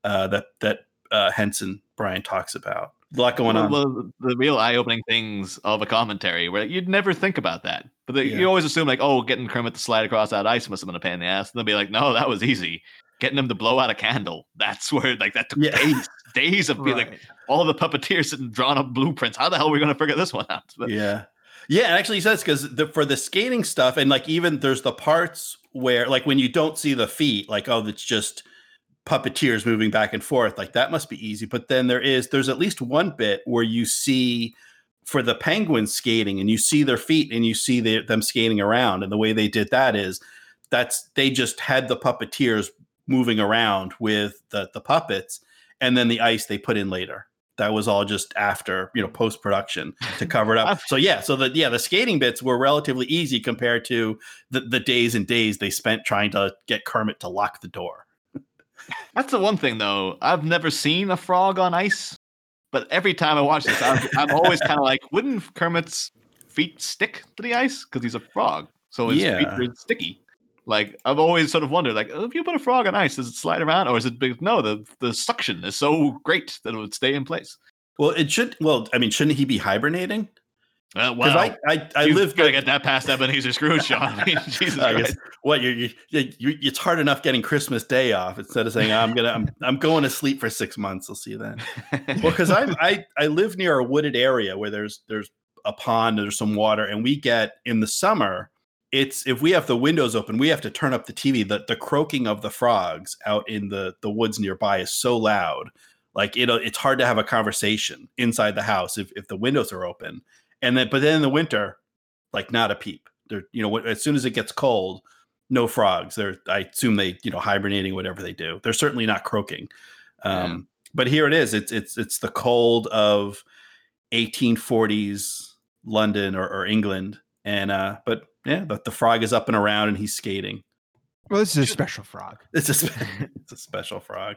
uh, that that uh, Henson Brian talks about. A lot going on. well, the real eye-opening things of a commentary where you'd never think about that, but the, Yeah. you always assume like, oh, getting Kermit to slide across that ice must have been a pain in the ass. And they'll be like, no, that was easy. Getting him to blow out a candle, that's where like that took Yeah. days, days of being like all the puppeteers sitting drawing up blueprints. How the hell are we going to figure this one out? But yeah, yeah. Actually, says because for the skating stuff and like even there's the parts where like when you don't see the feet, like oh, it's just puppeteers moving back and forth. Like that must be easy. But then there is there's at least one bit where you see for the penguins skating and you see their feet and you see the, them skating around and the way they did that is that's they just had the puppeteers moving around with the the puppets and then the ice they put in later that was all just after you know post production to cover it up so yeah so the yeah the skating bits were relatively easy compared to the, the days and days they spent trying to get kermit to lock the door that's the one thing though. I've never seen a frog on ice, but every time I watch this, I'm, I'm always kind of like, wouldn't Kermit's feet stick to the ice because he's a frog? So his feet are sticky. Like I've always sort of wondered, like if you put a frog on ice, does it slide around, or is it big? No, the the suction is so great that it would stay in place. well it should well i mean shouldn't he be hibernating Uh, wow. i i, I you live gotta get that past Ebenezer Scrooge, Sean. I mean, Jesus I guess what you you, you you it's hard enough getting Christmas Day off instead of saying I'm gonna I'm, I'm going to sleep for six months. I'll see you then. Well, because I'm I I live near a wooded area where there's there's a pond, there's some water, and we get in the summer. It's if we have the windows open, we have to turn up the TV. The the croaking of the frogs out in the the woods nearby is so loud, like it it's hard to have a conversation inside the house if if the windows are open. And then but then in the winter, like not a peep. They're you know as soon as it gets cold, no frogs. They're I assume they you know hibernating whatever they do. They're certainly not croaking. Um, But here it is. It's it's it's the cold of 1840s London or, or England, and uh, but yeah, but the frog is up and around and he's skating. Well, this is a special frog. It's a spe- it's a special frog.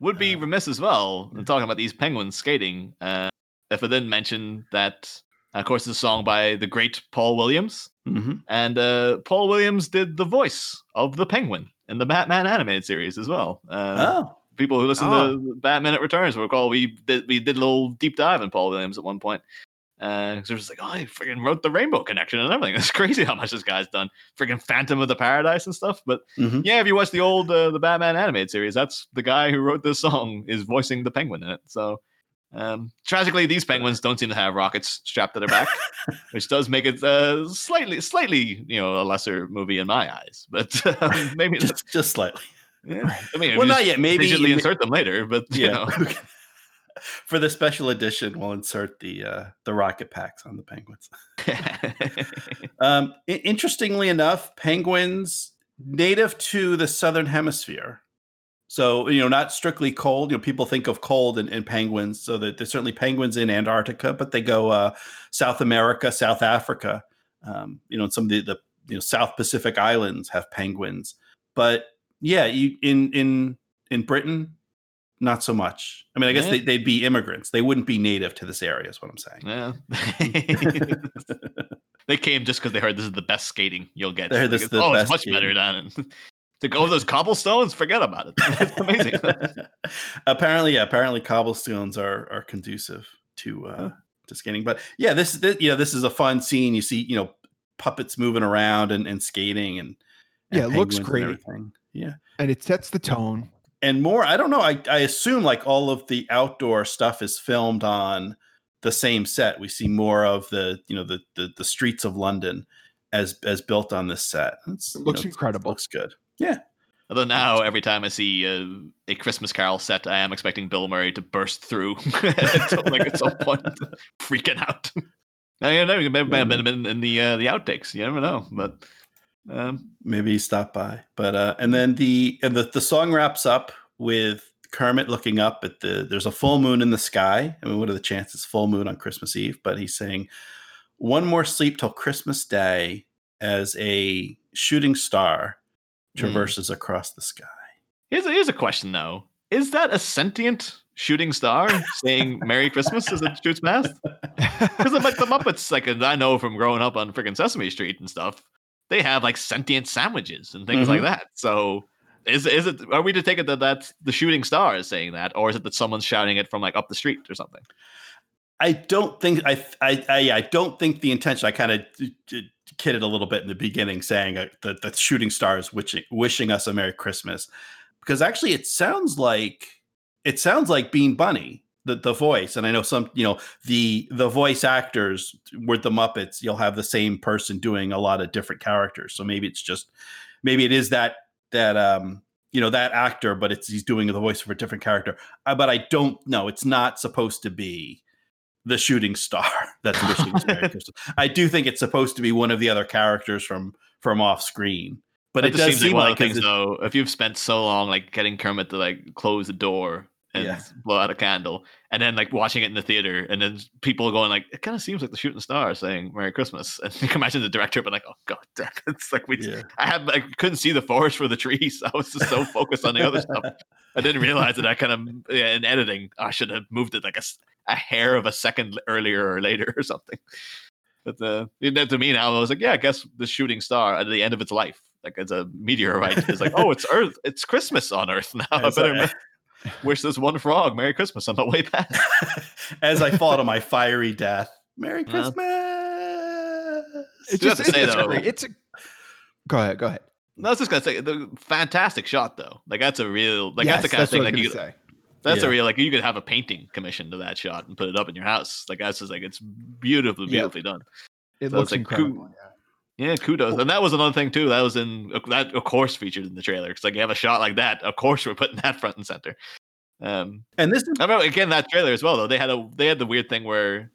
Would be Uh, remiss as well in talking about these penguins skating. Uh, if I didn't mention that, of course, it's a song by the great Paul Williams, hmm and uh, Paul Williams did the voice of the penguin in the Batman animated series as well. Uh, Oh, People who listen Oh. to Batman It Returns will recall we did we did a little deep dive in Paul Williams at one point. Uh, 'cause it was like, oh, he freaking wrote the Rainbow Connection and everything. It's crazy how much this guy's done. Freaking Phantom of the Paradise and stuff. But Mhm. yeah, if you watch the old uh, the Batman animated series, that's the guy who wrote this song is voicing the Penguin in it. So Um, tragically, these penguins don't seem to have rockets strapped to their back, which does make it uh, slightly, slightly, you know, a lesser movie in my eyes. But uh, maybe just, just slightly. yeah. I mean, Well, not yet. Maybe digitally insert them later, but you know, For the special edition, we'll insert the uh, the rocket packs on the penguins. Um, interestingly enough, penguins native to the southern hemisphere. So you know, not strictly cold. You know, people think of cold and, and penguins. So that there's certainly penguins in Antarctica, but they go uh, South America, South Africa. Um, you know, some of the, the you know South Pacific islands have penguins. But yeah, you in in in Britain, not so much. I mean, I guess Yeah. they, they'd be immigrants. They wouldn't be native to this area. Is what I'm saying. yeah. they came just because they heard this is the best skating you'll get. They heard this Like, is oh, it's best much better skating. than to go over those cobblestones. Forget about it. It's amazing. apparently, yeah, apparently cobblestones are are conducive to uh to skating. But yeah, this this you know this is a fun scene. You see, you know, puppets moving around and, and skating and, and Yeah, it looks penguins and great. Yeah. and it sets the tone. And more, I don't know. I, I assume like all of the outdoor stuff is filmed on the same set. We see more of the, you know, the the, the streets of London as as built on this set. It's, It you looks know, incredible. Looks good. Yeah. Although now, every time I see uh, a Christmas Carol set, I am expecting Bill Murray to burst through, at some- like at some point, freaking out. I don't know. Maybe may have been in, in the uh, the outtakes. You never know. But um, maybe stopped by. But uh and then the and the, the song wraps up with Kermit looking up at the there's a full moon in the sky. I mean, what are the chances full moon on Christmas Eve? But he's saying one more sleep till Christmas Day as a shooting star Hmm. traverses across the sky. here's a, here's a question though: Is that a sentient shooting star saying "Merry Christmas" as it shoots past? Because like the Muppets, like I know from growing up on freaking Sesame Street and stuff, they have like sentient sandwiches and things like Mhm. that. So is is it are we to take it that that's the shooting star is saying that, or is it that someone's shouting it from like up the street or something? I don't think I I I, I don't think the intention. I kind of kidded a little bit in the beginning, saying uh, that the shooting star is wishing wishing us a Merry Christmas, because actually it sounds like it sounds like Bean Bunny, the the voice. And I know some, you know, the the voice actors with the Muppets. You'll have the same person doing a lot of different characters. So maybe it's just maybe it is that that um you know that actor, but it's he's doing the voice for a different character. Uh, but I don't know. It's not supposed to be the shooting star that's wishing I do think it's supposed to be one of the other characters from from off screen. But it does seems seem like one of the things though. If you've spent so long like getting Kermit to like close the door and Yeah. blow out a candle, and then like watching it in the theater, and then people going like, "It kind of seems like the shooting star saying Merry Christmas," and you can imagine the director, but like, "Oh god, damn, it's like we." yeah. I had I couldn't see the forest for the trees. I was just so focused on the other stuff. I didn't realize that I kind of yeah, in editing I should have moved it like a hair of a second earlier or later or something. But uh, to me now I was like, yeah, I guess the shooting star at the end of its life, like it's a meteorite, is like, oh, it's Earth, it's Christmas on Earth now. I better wish this one frog Merry Christmas on the way back. as I fall to my fiery death. Merry uh-huh. Christmas. It Do have just to say, it's though-. It's a go ahead, go ahead. No, I was just gonna say the fantastic shot though. Like that's a real like yes, that's the kind of thing like you gonna say. That's Yeah. a real like you could have a painting commissioned to that shot and put it up in your house. Like that's just like it's beautifully, Yeah. beautifully done. It So it's looks like cool. incredible. yeah. Yeah, kudos. And that was another thing too. That was in that of course featured in the trailer. Because like you have a shot like that, of course we're putting that front and center. Um, And this is I remember again that trailer as well though. They had a they had the weird thing where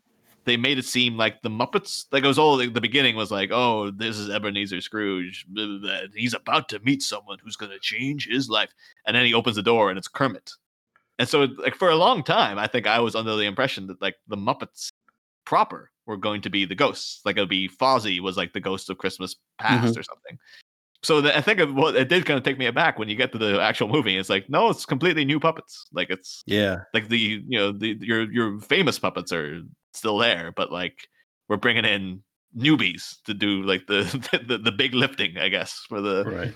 they made it seem like the Muppets. Like it was all like, the beginning was like, oh, this is Ebenezer Scrooge. blah, blah, blah. He's about to meet someone who's going to change his life, and then he opens the door and it's Kermit. And so, like for a long time, I think I was under the impression that like the Muppets proper were going to be the ghosts. Like it'd be Fozzie was like the ghost of Christmas past mm-hmm. or something. So the, I think of what it did kind of take me aback when you get to the actual movie. It's like no, it's completely new puppets. Like it's yeah. like the you know the your your famous puppets are still there, but like we're bringing in newbies to do like the the, the big lifting, I guess, for the Right.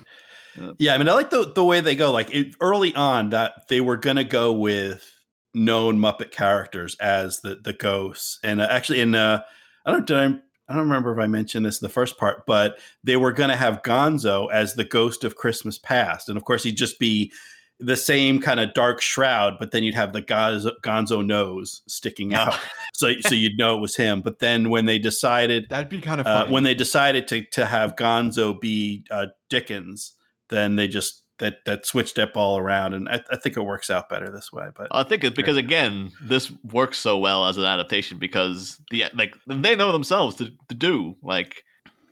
Yeah. Yeah, I mean, I like the the way they go. Like it, early on, that they were gonna go with known Muppet characters as the the ghosts, and uh, actually, in uh, I don't did I, I don't remember if I mentioned this in the first part, but they were gonna have Gonzo as the ghost of Christmas past, and of course, he'd just be the same kind of dark shroud, but then you'd have the Gonzo, Gonzo nose sticking out, so so you'd know it was him. But then when they decided That'd be kind of uh, when they decided to to have Gonzo be uh, Dickens, then they just that that switched up all around, and I, I think it works out better this way. But I think it's because again, this works so well as an adaptation because the like they know themselves to, to do like,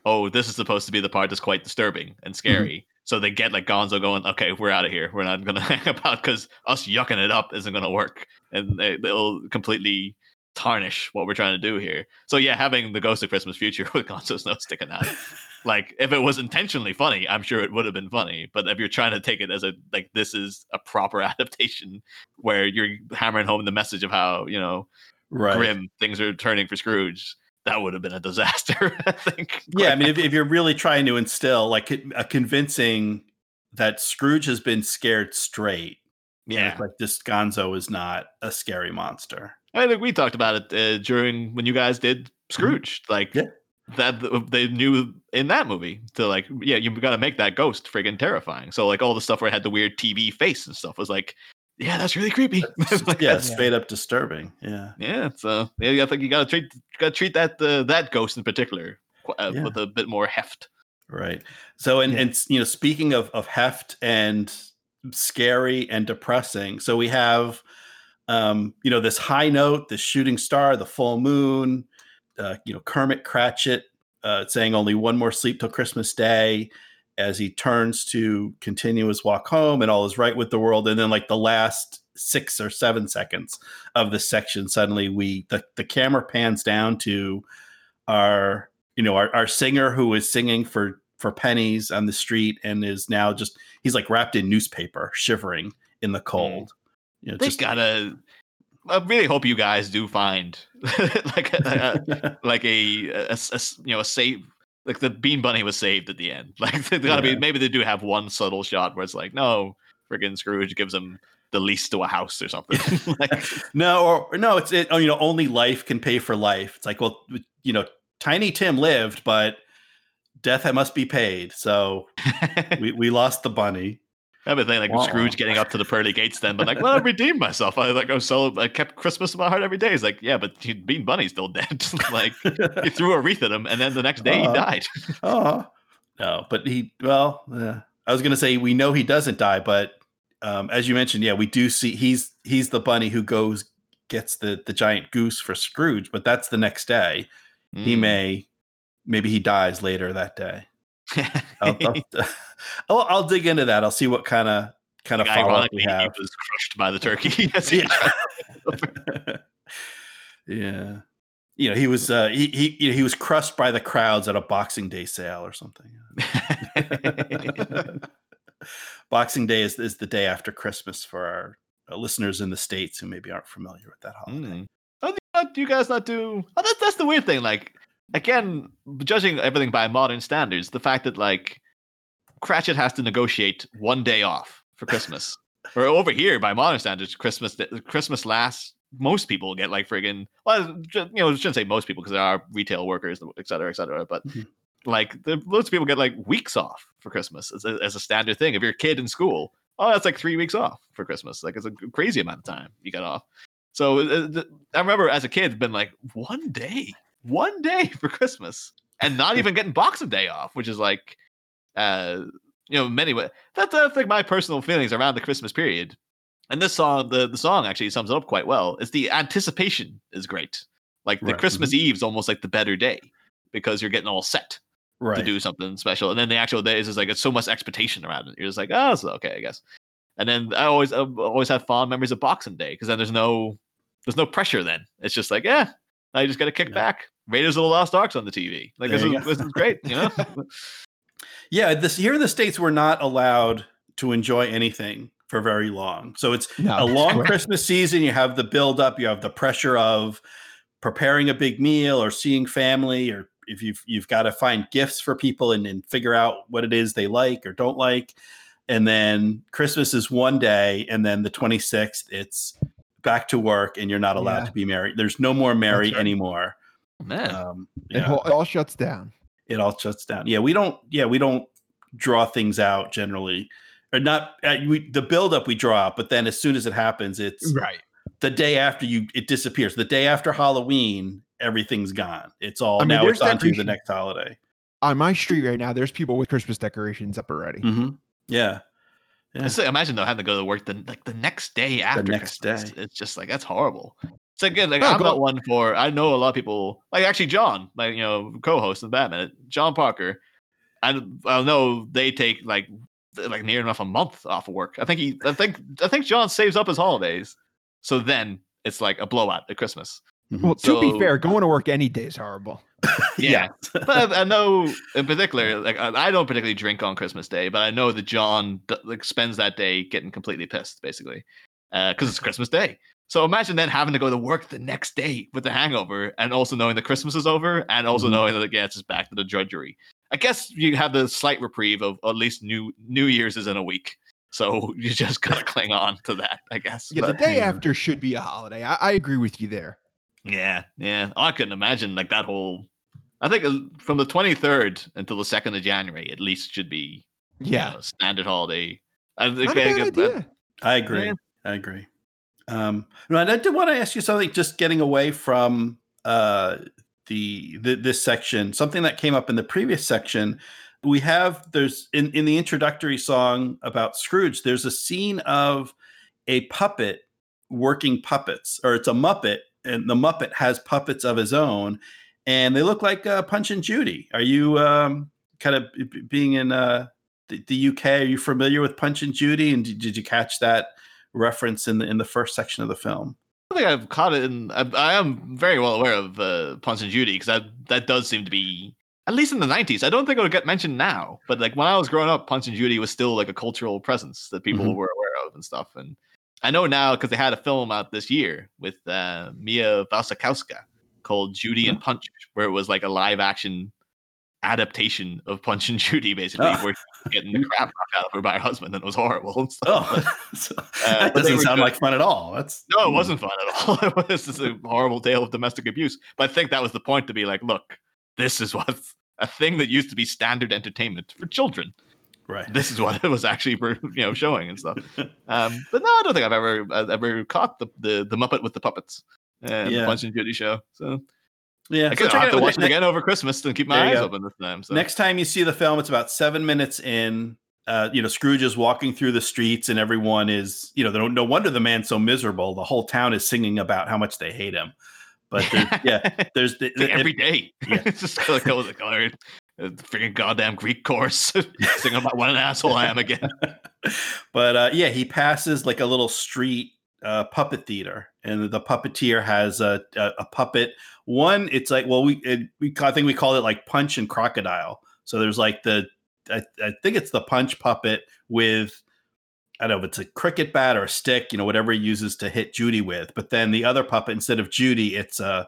oh, this is supposed to be the part that's quite disturbing and mm-hmm. scary. So they get like Gonzo going, okay, we're out of here. We're not gonna hang about because us yucking it up isn't gonna work, and they, they'll completely tarnish what we're trying to do here. So yeah, having the Ghost of Christmas Future with Gonzo's nose sticking out, like if it was intentionally funny, I'm sure it would have been funny. But if you're trying to take it as a like this is a proper adaptation where you're hammering home the message of how you know right, grim things are turning for Scrooge, that would have been a disaster. I think. yeah. I mean, if, if you're really trying to instill like a convincing that Scrooge has been scared straight, yeah. it's like this Gonzo is not a scary monster. I think we talked about it uh, during when you guys did Scrooge. Like Yeah. That, they knew in that movie to like, yeah, you've got to make that ghost friggin' terrifying. So like all the stuff where it had the weird TV face and stuff was like, yeah, that's really creepy. Like, yeah, that's- straight up disturbing. Yeah. yeah. So yeah, I think you got to treat, got to treat that uh, that ghost in particular uh, Yeah. with a bit more heft. Right. So, and Yeah. and you know, speaking of of heft and scary and depressing, so we have, um, you know, this high note, this shooting star, the full moon, uh, you know, Kermit Cratchit uh, saying only one more sleep till Christmas Day, as he turns to continue his walk home, and all is right with the world, and then like the last six or seven seconds of the section, suddenly we the the camera pans down to our you know our, our singer who is singing for for pennies on the street and is now just he's like wrapped in newspaper shivering in the cold you know They just gotta. I really hope you guys do find like a, a- like a, a, a you know a save like the bean bunny was saved at the end. Like they gotta Yeah. be maybe they do have one subtle shot where it's like no friggin scrooge gives him the lease to a house or something. Like no or or no it's it oh you know only life can pay for life. It's like well you know tiny tim lived but death must be paid. So we, we lost the bunny I've thinking like Wow. Scrooge getting up to the pearly gates then, but like, well, I redeemed myself. I like I was so I kept Christmas in my heart every day. He's like, yeah, but he, Bean Bunny's still dead. like he threw a wreath at him, and then the next day he Uh-huh. died. oh no but he well uh, i was gonna say we know he doesn't die but um, as you mentioned yeah we do see he's he's the bunny who goes gets the the giant goose for scrooge but that's the next day he Mm. may maybe he dies later that day I'll, I'll, I'll, I'll dig into that i'll see what kind of kind of follow we he have was crushed by the turkey. yeah. yeah you know he was uh he he, you know, he was crushed by the crowds at a boxing day sale or something boxing day is, is the day after christmas for our uh, listeners in the states who maybe aren't familiar with that holiday Mm. Oh, do you, do you guys not do? Oh, that's that's the weird thing. Like, again, judging everything by modern standards, the fact that like Cratchit has to negotiate one day off for Christmas, or over here by modern standards, Christmas Christmas lasts. Most people get like friggin' well, you know, I shouldn't say most people because there are retail workers, et cetera, et cetera. But Mhm. like, the, loads of people get like weeks off for Christmas as a, as a standard thing. If you're a kid in school, oh, that's like three weeks off for Christmas. Like, it's a crazy amount of time you get off. So uh, th- I remember as a kid, it's been like one day, one day for Christmas, and not even getting Boxing Day off, which is like, uh, you know, many way. That's I think my personal feelings around the Christmas period. And this song, the the song actually sums it up quite well. It's the anticipation is great. Like the Right, Christmas Eve's almost like the better day because you're getting all set right to do something special. And then the actual day is just like it's so much expectation around it. You're just like, oh, it's okay, I guess. And then I always I always have fond memories of Boxing Day because then there's no there's no pressure. Then it's just like, yeah, I just got to kick Yeah. back. Raiders of the Lost Arks on the TV. Like this There is, you go. this is great, you know. yeah this here in the states we're not allowed to enjoy anything for very long so it's No, a long correct. Christmas season. You have the build up. You have the pressure of preparing a big meal or seeing family, or if you've you've got to find gifts for people and, and figure out what it is they like or don't like. And then Christmas is one day, and then the twenty sixth, it's back to work, and you're not allowed Yeah. to be married. There's no more marry right. anymore. Man, Um, It, yeah, all, it all shuts down. it all shuts down. Yeah, we don't. Yeah, we don't draw things out generally or not uh, we, the buildup we draw out, but then as soon as it happens, it's Right. the day after you it disappears. The day after Halloween, everything's gone. It's all I mean, now it's on to the next holiday. On my street right now, there's people with Christmas decorations up already. hmm Yeah. Yeah. Like, imagine though having to go to work the like the next day after The next Christmas. day. It's just like that's horrible. It's like again, like No, I'm go- not one for. I know a lot of people, like actually John, like you know, co-host of Batman, John Parker. I I know they take like like near enough a month off of work. I think he, I think, I think John saves up his holidays, so then it's like a blowout at Christmas. Mm-hmm. Well, to be fair, going to work any day is horrible. Yeah, but I, I know in particular, like I, I don't particularly drink on Christmas Day, but I know that John like spends that day getting completely pissed, basically, because it's Christmas Day. So imagine then having to go to work the next day with the hangover, and also knowing that Christmas is over, and also Mhm. knowing that yeah, it's just back to the drudgery. I guess you have the slight reprieve of at least New New Year's is in a week, so you just gotta cling on to that, I guess. Yeah, the day yeah. after should be a holiday. I, I agree with you there. Yeah, yeah. I couldn't imagine like that whole. I think uh, from the 23rd until the 2nd of January, at least should be you Yeah, know, standard holiday. I think not a I bad get- idea. I agree. Yeah. I agree. Um, no, and I did want to ask you something. Just getting away from uh, the, the this section, something that came up in the previous section. We have there's in in the introductory song about Scrooge. There's a scene of a puppet working puppets, or it's a Muppet, and the Muppet has puppets of his own, and they look like uh, Punch and Judy. Are you um, kind of being in uh, the, the UK? Are you familiar with Punch and Judy? And did, did you catch that reference in the in the first section of the film? I think I've caught it, and I, I am very well aware of uh, Punch and Judy because that that does seem to be at least in the 90s. I don't think it would get mentioned now, but like when I was growing up, Punch and Judy was still like a cultural presence that people Mhm. were aware of and stuff. And I know now because they had a film out this year with uh, Mia Wasikowska called Judy and Punch, where it was like a live action adaptation of Punch and Judy, basically, Oh. where she's getting the crap knocked out of her by her husband, and it was horrible. Oh, Uh, that doesn't sound good. like fun at all. That's No, it wasn't fun at all. it was just a horrible tale of domestic abuse. But I think that was the point to be like, look, this is what a thing that used to be standard entertainment for children. Right. This is what it was actually you know showing and stuff. Um, but no, I don't think I've ever I've ever caught the, the the Muppet with the puppets and Yeah. the Punch and Judy show. So yeah, I so guess I'll have to watch it again over Christmas and keep my eyes go. open this time. So Next time you see the film, it's about seven minutes in. Uh, you know, Scrooge is walking through the streets, and everyone is, you know, they don't, no wonder the man's so miserable. The whole town is singing about how much they hate him. But there's, yeah, there's the, it- every day. yeah. it's just go the color. Freaking goddamn Greek chorus singing about what an asshole I am again. but uh, yeah, he passes like a little street uh, puppet theater, and the puppeteer has a, a, a puppet. One, it's like well, we it, we I think we call it like Punch and Crocodile. So there's like the I, I think it's the Punch puppet with I don't know if it's a cricket bat or a stick, you know, whatever he uses to hit Judy with. But then the other puppet, instead of Judy, it's a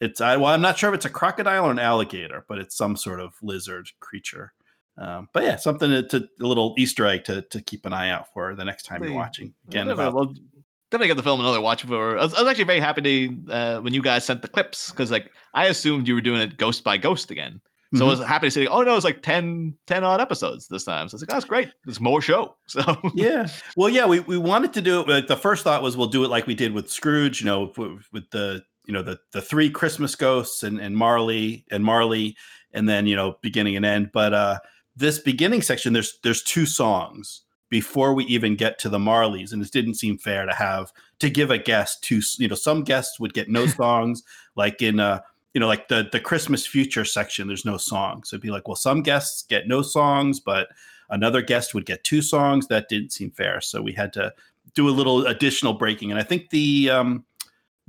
it's I well, I'm not sure if it's a crocodile or an alligator, but it's some sort of lizard creature. Um, but yeah, something to, to a little Easter egg to to keep an eye out for the next time you're watching. Again, about well, definitely get the film another watch for. I was, I was actually very happy to uh, when you guys sent the clips because like I assumed you were doing it ghost by ghost again. So I Mhm. was happy to see, oh no, it's like 10, 10 odd episodes this time. So I was like, oh, that's great. There's more show. So yeah. Well, yeah, we, we wanted to do it. Like, the first thought was we'll do it like we did with Scrooge, you know, with, with the you know the the three Christmas ghosts and and Marley and Marley, and then you know beginning and end. But uh this beginning section, there's there's two songs before we even get to the Marleys, and it didn't seem fair to have to give a guest two. You know, some guests would get no songs, like in uh you know, like the the Christmas future section, there's no songs. So it'd be like, well, some guests get no songs, but another guest would get two songs. That didn't seem fair. So we had to do a little additional breaking. And I think the um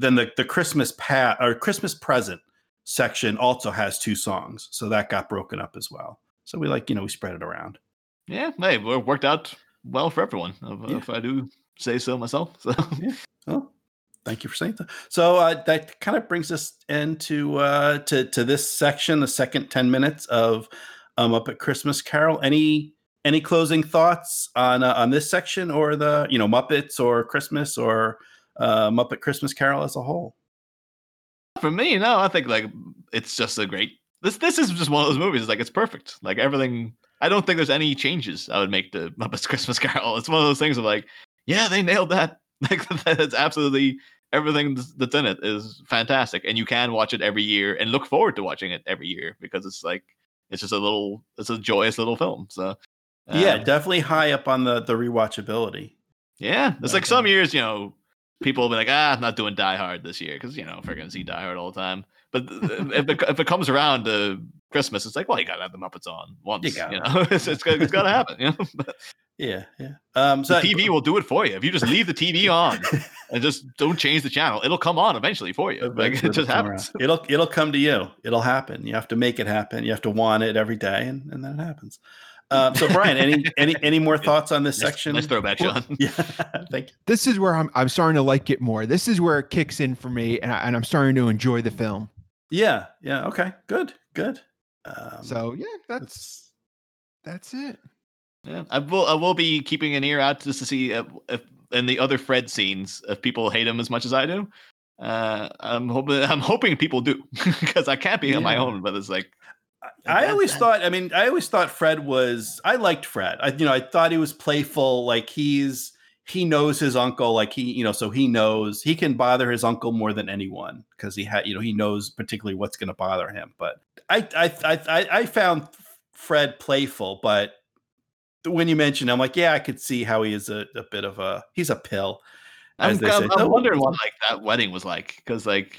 then the the Christmas pat or Christmas present section also has two songs. So that got broken up as well. So we like, you know, we spread it around. yeah, hey, it worked out well for everyone. If, Yeah. if I do say so myself. So Well, thank you for saying that. So uh, that kind of brings us into uh, to to this section, the second ten minutes of um, up at Christmas Carol. Any any closing thoughts on uh, on this section, or the you know Muppets, or Christmas, or uh, Muppet Christmas Carol as a whole? for me, no, I think like it's just a great. This this is just one of those movies. It's like it's perfect. Like everything I don't think there's any changes I would make to Muppets Christmas Carol. It's one of those things of like, yeah, they nailed that. Like that's absolutely everything that's in it is fantastic, and you can watch it every year and look forward to watching it every year because it's like it's just a little, it's a joyous little film. So yeah, um, definitely high up on the the rewatchability. yeah, it's like some years, you know, people will be like, ah, I'm not doing Die Hard this year because you know if we're gonna see Die Hard all the time. But if it, if it comes around to Christmas, it's like, well, you gotta have the Muppets on once. You, gotta. know, it's it's, it's got to happen. You know, But Yeah, yeah. Um, so the TV will do it for you if you just leave the TV on and just don't change the channel. It'll come on eventually for you. Like it just happens. around. It'll it'll come to you. It'll happen. You have to make it happen. You have to want it every day, and, and then it happens. Um, so Brian, any any any more thoughts on this Nice- section? nice throwback, Sean. Yeah, thank you. This is where I'm I'm starting to like it more. This is where it kicks in for me, and, I, and I'm starting to enjoy the film. Yeah, yeah. Okay, good, good. Um, So yeah, that's that's it. Yeah, I will. I will be keeping an ear out just to see if, if in the other Fred scenes if people hate him as much as I do. Uh, I'm hoping. I'm hoping people do because I can't be on my own. But it's like I always thought. I mean, I always thought Fred was. I liked Fred. I, you know, I thought he was playful. Like he's he knows his uncle. Like he, you know, so he knows he can bother his uncle more than anyone because he had, you know, he knows particularly what's going to bother him. But I, I, I, I, I found Fred playful, but when you mentioned, I'm like, yeah, I could see how he is a, a bit of a he's a pill. I'm, I'm. I'm wondering what like that wedding was like because like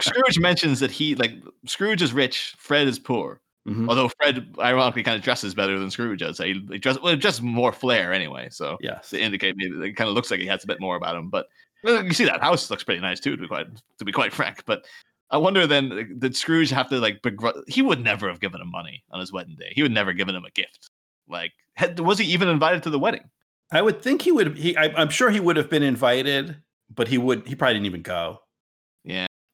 Scrooge mentions that he like Scrooge is rich, Fred is poor. Mhm. Although Fred ironically kind of dresses better than Scrooge does. He, he dress, well, just more flair anyway. So Yes. to indicate maybe it kind of looks like he has a bit more about him. But you see that house looks pretty nice too, to be quite to be quite frank. But I wonder then did Scrooge have to like begr- he would never have given him money on his wedding day. He would never given him a gift. Like had, was he even invited to the wedding? I would think he would. He, I, I'm sure he would have been invited, but he would. He probably didn't even go.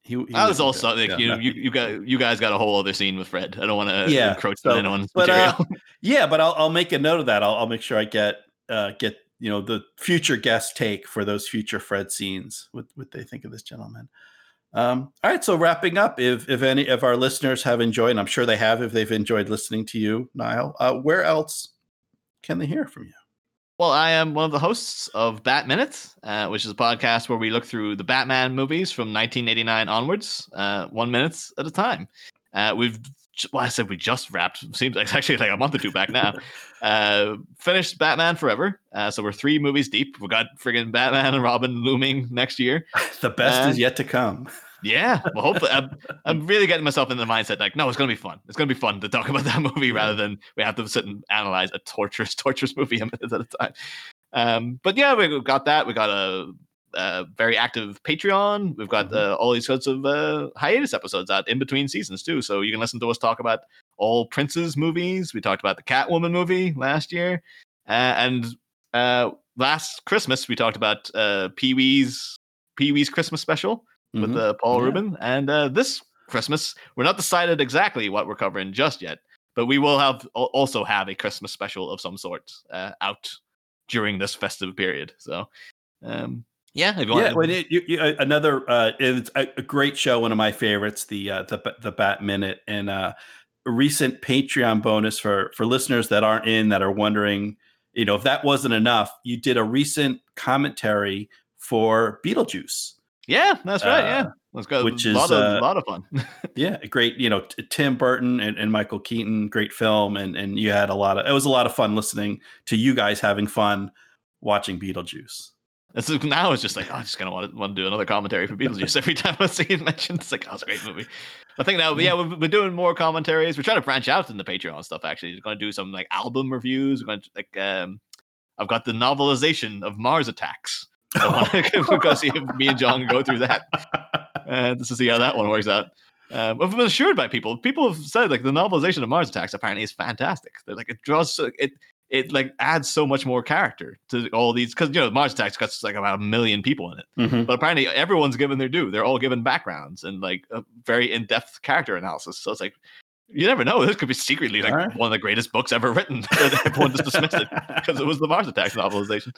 He, he I was also like Yeah, you know you, you got you guys got a whole other scene with Fred. I don't want to Yeah, encroach so- on anyone's but, uh. Yeah, but I'll I'll make a note of that. I'll I'll make sure I get uh get you know the future guest take for those future Fred scenes. What what they think of this gentleman. Um, all right, so wrapping up, if if any of our listeners have enjoyed, and I'm sure they have, if they've enjoyed listening to you, Niall, uh, where else can they hear from you? Well, I am one of the hosts of Bat Minute, uh, which is a podcast where we look through the Batman movies from 1989 onwards, uh, one minute at a time. Uh, we've, well, I said we just wrapped. Seems like it's actually like a month or two back now. uh, finished Batman Forever. Uh, so we're three movies deep. We've got friggin' Batman and Robin looming next year. the best is yet to come. Yeah, well, hopefully, I'm, I'm really getting myself in the mindset like, no, it's gonna be fun. It's gonna be fun to talk about that movie rather than we have to sit and analyze a torturous, torturous movie a minute at a time. Um, but yeah, we got that. We got a, a very active Patreon. We've got Mhm. uh, all these sorts of uh, hiatus episodes out in between seasons too, so you can listen to us talk about all Prince's movies. We talked about the Catwoman movie last year, uh, and uh, last Christmas we talked about uh, Pee Wee's Pee Wee's Christmas special with Mhm. uh, Paul Yeah. Reubens. And uh, this Christmas, we're not decided exactly what we're covering just yet, but we will have also have a Christmas special of some sort uh, out during this festive period. So, um, yeah, if you yeah, it, you, you, uh, another uh, it's a, a great show, one of my favorites, the uh, the the Bat Minute, and uh, a recent Patreon bonus for for listeners that aren't in that are wondering, you know, if that wasn't enough, you did a recent commentary for Beetlejuice. Yeah, that's right. uh, yeah, let's go. which a lot is, a uh, lot of fun. Yeah, great, you know, Tim Burton and, and Michael Keaton, great film, and and you had a lot of it was a lot of fun listening to you guys having fun watching Beetlejuice. It's like- now it's just like oh, I'm just gonna want to, want to do another commentary for Beetlejuice every time I see it mentioned. It's like oh, it's a great movie. I think now, yeah, we've been doing more commentaries. We're trying to branch out in the Patreon stuff. Actually, we're going to do some like album reviews. We're going to like um, I've got the novelization of Mars Attacks. I want to go see if me and John go through that uh, to see how that one works out. Um, I've been assured by people. People have said like the novelization of Mars Attacks apparently is fantastic. They're like it draws so, it it like adds so much more character to all these because you know Mars Attacks got like about a million people in it, Mhm. but apparently everyone's given their due. They're all given backgrounds and like a very in depth character analysis. So it's like you never know. This could be secretly like right. one of the greatest books ever written. everyone just dismissed it because it was the Mars Attacks novelization.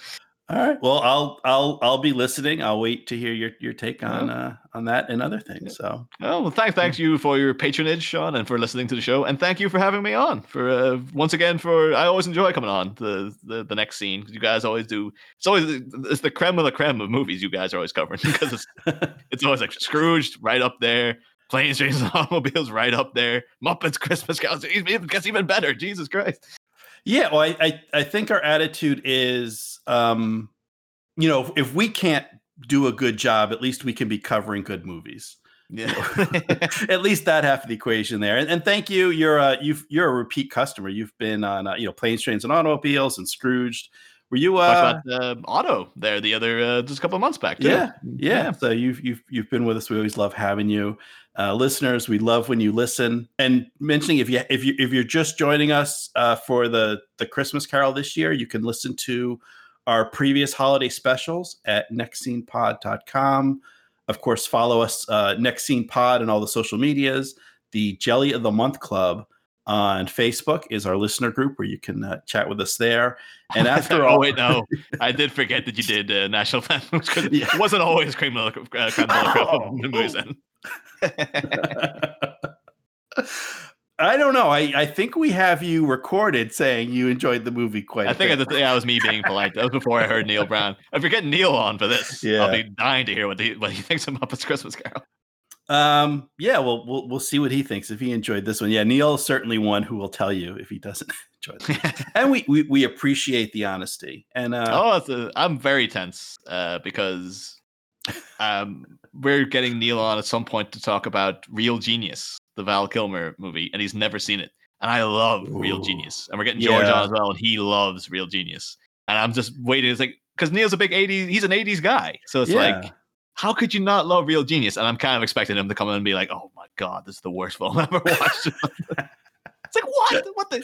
All right. Well, I'll I'll I'll be listening. I'll wait to hear your your take on uh on that and other things. So, oh, well, thanks thanks you for your patronage, Sean, and for listening to the show, and thank you for having me on. For uh, once again, for I always enjoy coming on the the, the next scene because you guys always do. It's always it's the creme of the creme of movies you guys are always covering because it's it's always like Scrooged right up there. Planes, Trains, and Automobiles right up there. Muppets Christmas Carol it gets even better. Jesus Christ. Yeah, well, I, I, I think our attitude is, um, you know, if we can't do a good job, at least we can be covering good movies. Yeah, at least that half of the equation there. And, and thank you. You're a you've you're a repeat customer. You've been on uh, you know planes, trains, and automobiles, and Scrooged. Were you uh, about uh, Auto there the other uh, just a couple of months back? Too. Yeah, yeah, yeah. So you've you've you've been with us. We always love having you uh, listeners. We love when you listen. And mentioning if you if you if you're just joining us uh, for the the Christmas Carol this year, you can listen to our previous holiday specials at nextscenepod.com. Of course, follow us uh, Next Scene Pod and all the social medias. The Jelly of the Month Club on Facebook is our listener group where you can uh, chat with us there. And after oh, all, wait, no, I did forget that you did uh, national fan because yeah. it wasn't always cream milk, uh, milk oh, movies. I don't know. I, I think we have you recorded saying you enjoyed the movie quite. I think that yeah, was me being polite. That was before I heard Neil Brown. If you're getting Neil on for this, yeah. I'll be dying to hear what he what he thinks of Muppets Christmas Carol. Um, yeah, well, we'll we'll see what he thinks if he enjoyed this one. Yeah, Neil is certainly one who will tell you if he doesn't enjoy it. and we, we we appreciate the honesty. And uh, oh, I'm very tense uh, because um, we're getting Neil on at some point to talk about Real Genius, the Val Kilmer movie, and he's never seen it. And I love Ooh. Real Genius, and we're getting George yeah. on as well, and he loves Real Genius. And I'm just waiting. It's like because Neil's a big *80s, he's an '80s guy, so it's yeah. like, how could you not love Real Genius? And I'm kind of expecting him to come in and be like, "Oh my god, this is the worst film I've ever watched." it's like what? What the?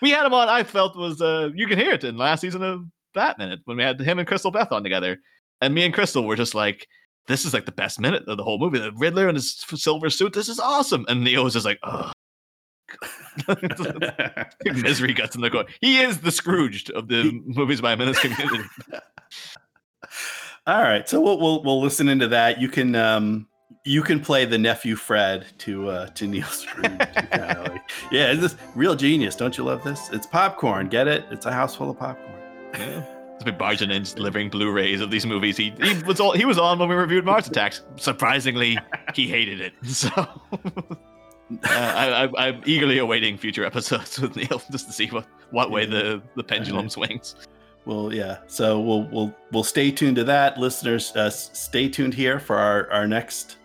We had him on. I felt was uh, you can hear it in last season of Batman when we had him and Crystal Beth on together, and me and Crystal were just like, this is like the best minute of the whole movie. The Riddler in his silver suit, this is awesome. And Neo was just like, oh. Misery guts in the corner. He is the Scrooged of the movies by Menace community. All right, so we'll, we'll we'll listen into that. You can um you can play the nephew Fred to uh to Neil Scrooge. like, yeah, this real genius. Don't you love this? It's popcorn. Get it? It's a house full of popcorn. Yeah has been barging in delivering Blu-rays of these movies. He he was all, he was on when we reviewed Mars Attacks. Surprisingly, he hated it. So uh, I, I, am eagerly awaiting future episodes with Neil just to see what, what way the, the pendulum swings. Well, yeah. So we'll we'll we'll stay tuned to that, listeners. Uh, stay tuned here for our our next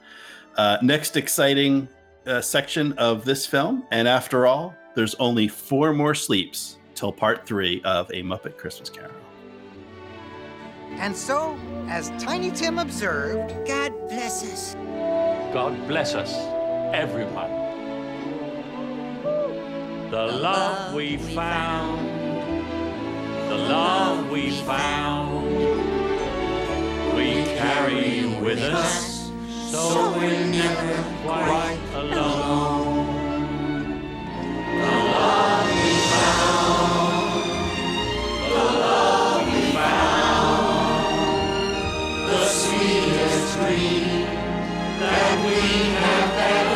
uh, next exciting uh, section of this film. And after all, there's only four more sleeps till part three of A Muppet Christmas Carol. And so, as Tiny Tim observed, God bless us. God bless us, everyone. The, the love we found, the love we found, we carry with us, so we're never quite alone. The love we found, the love. We found, the sweetest dream that we have.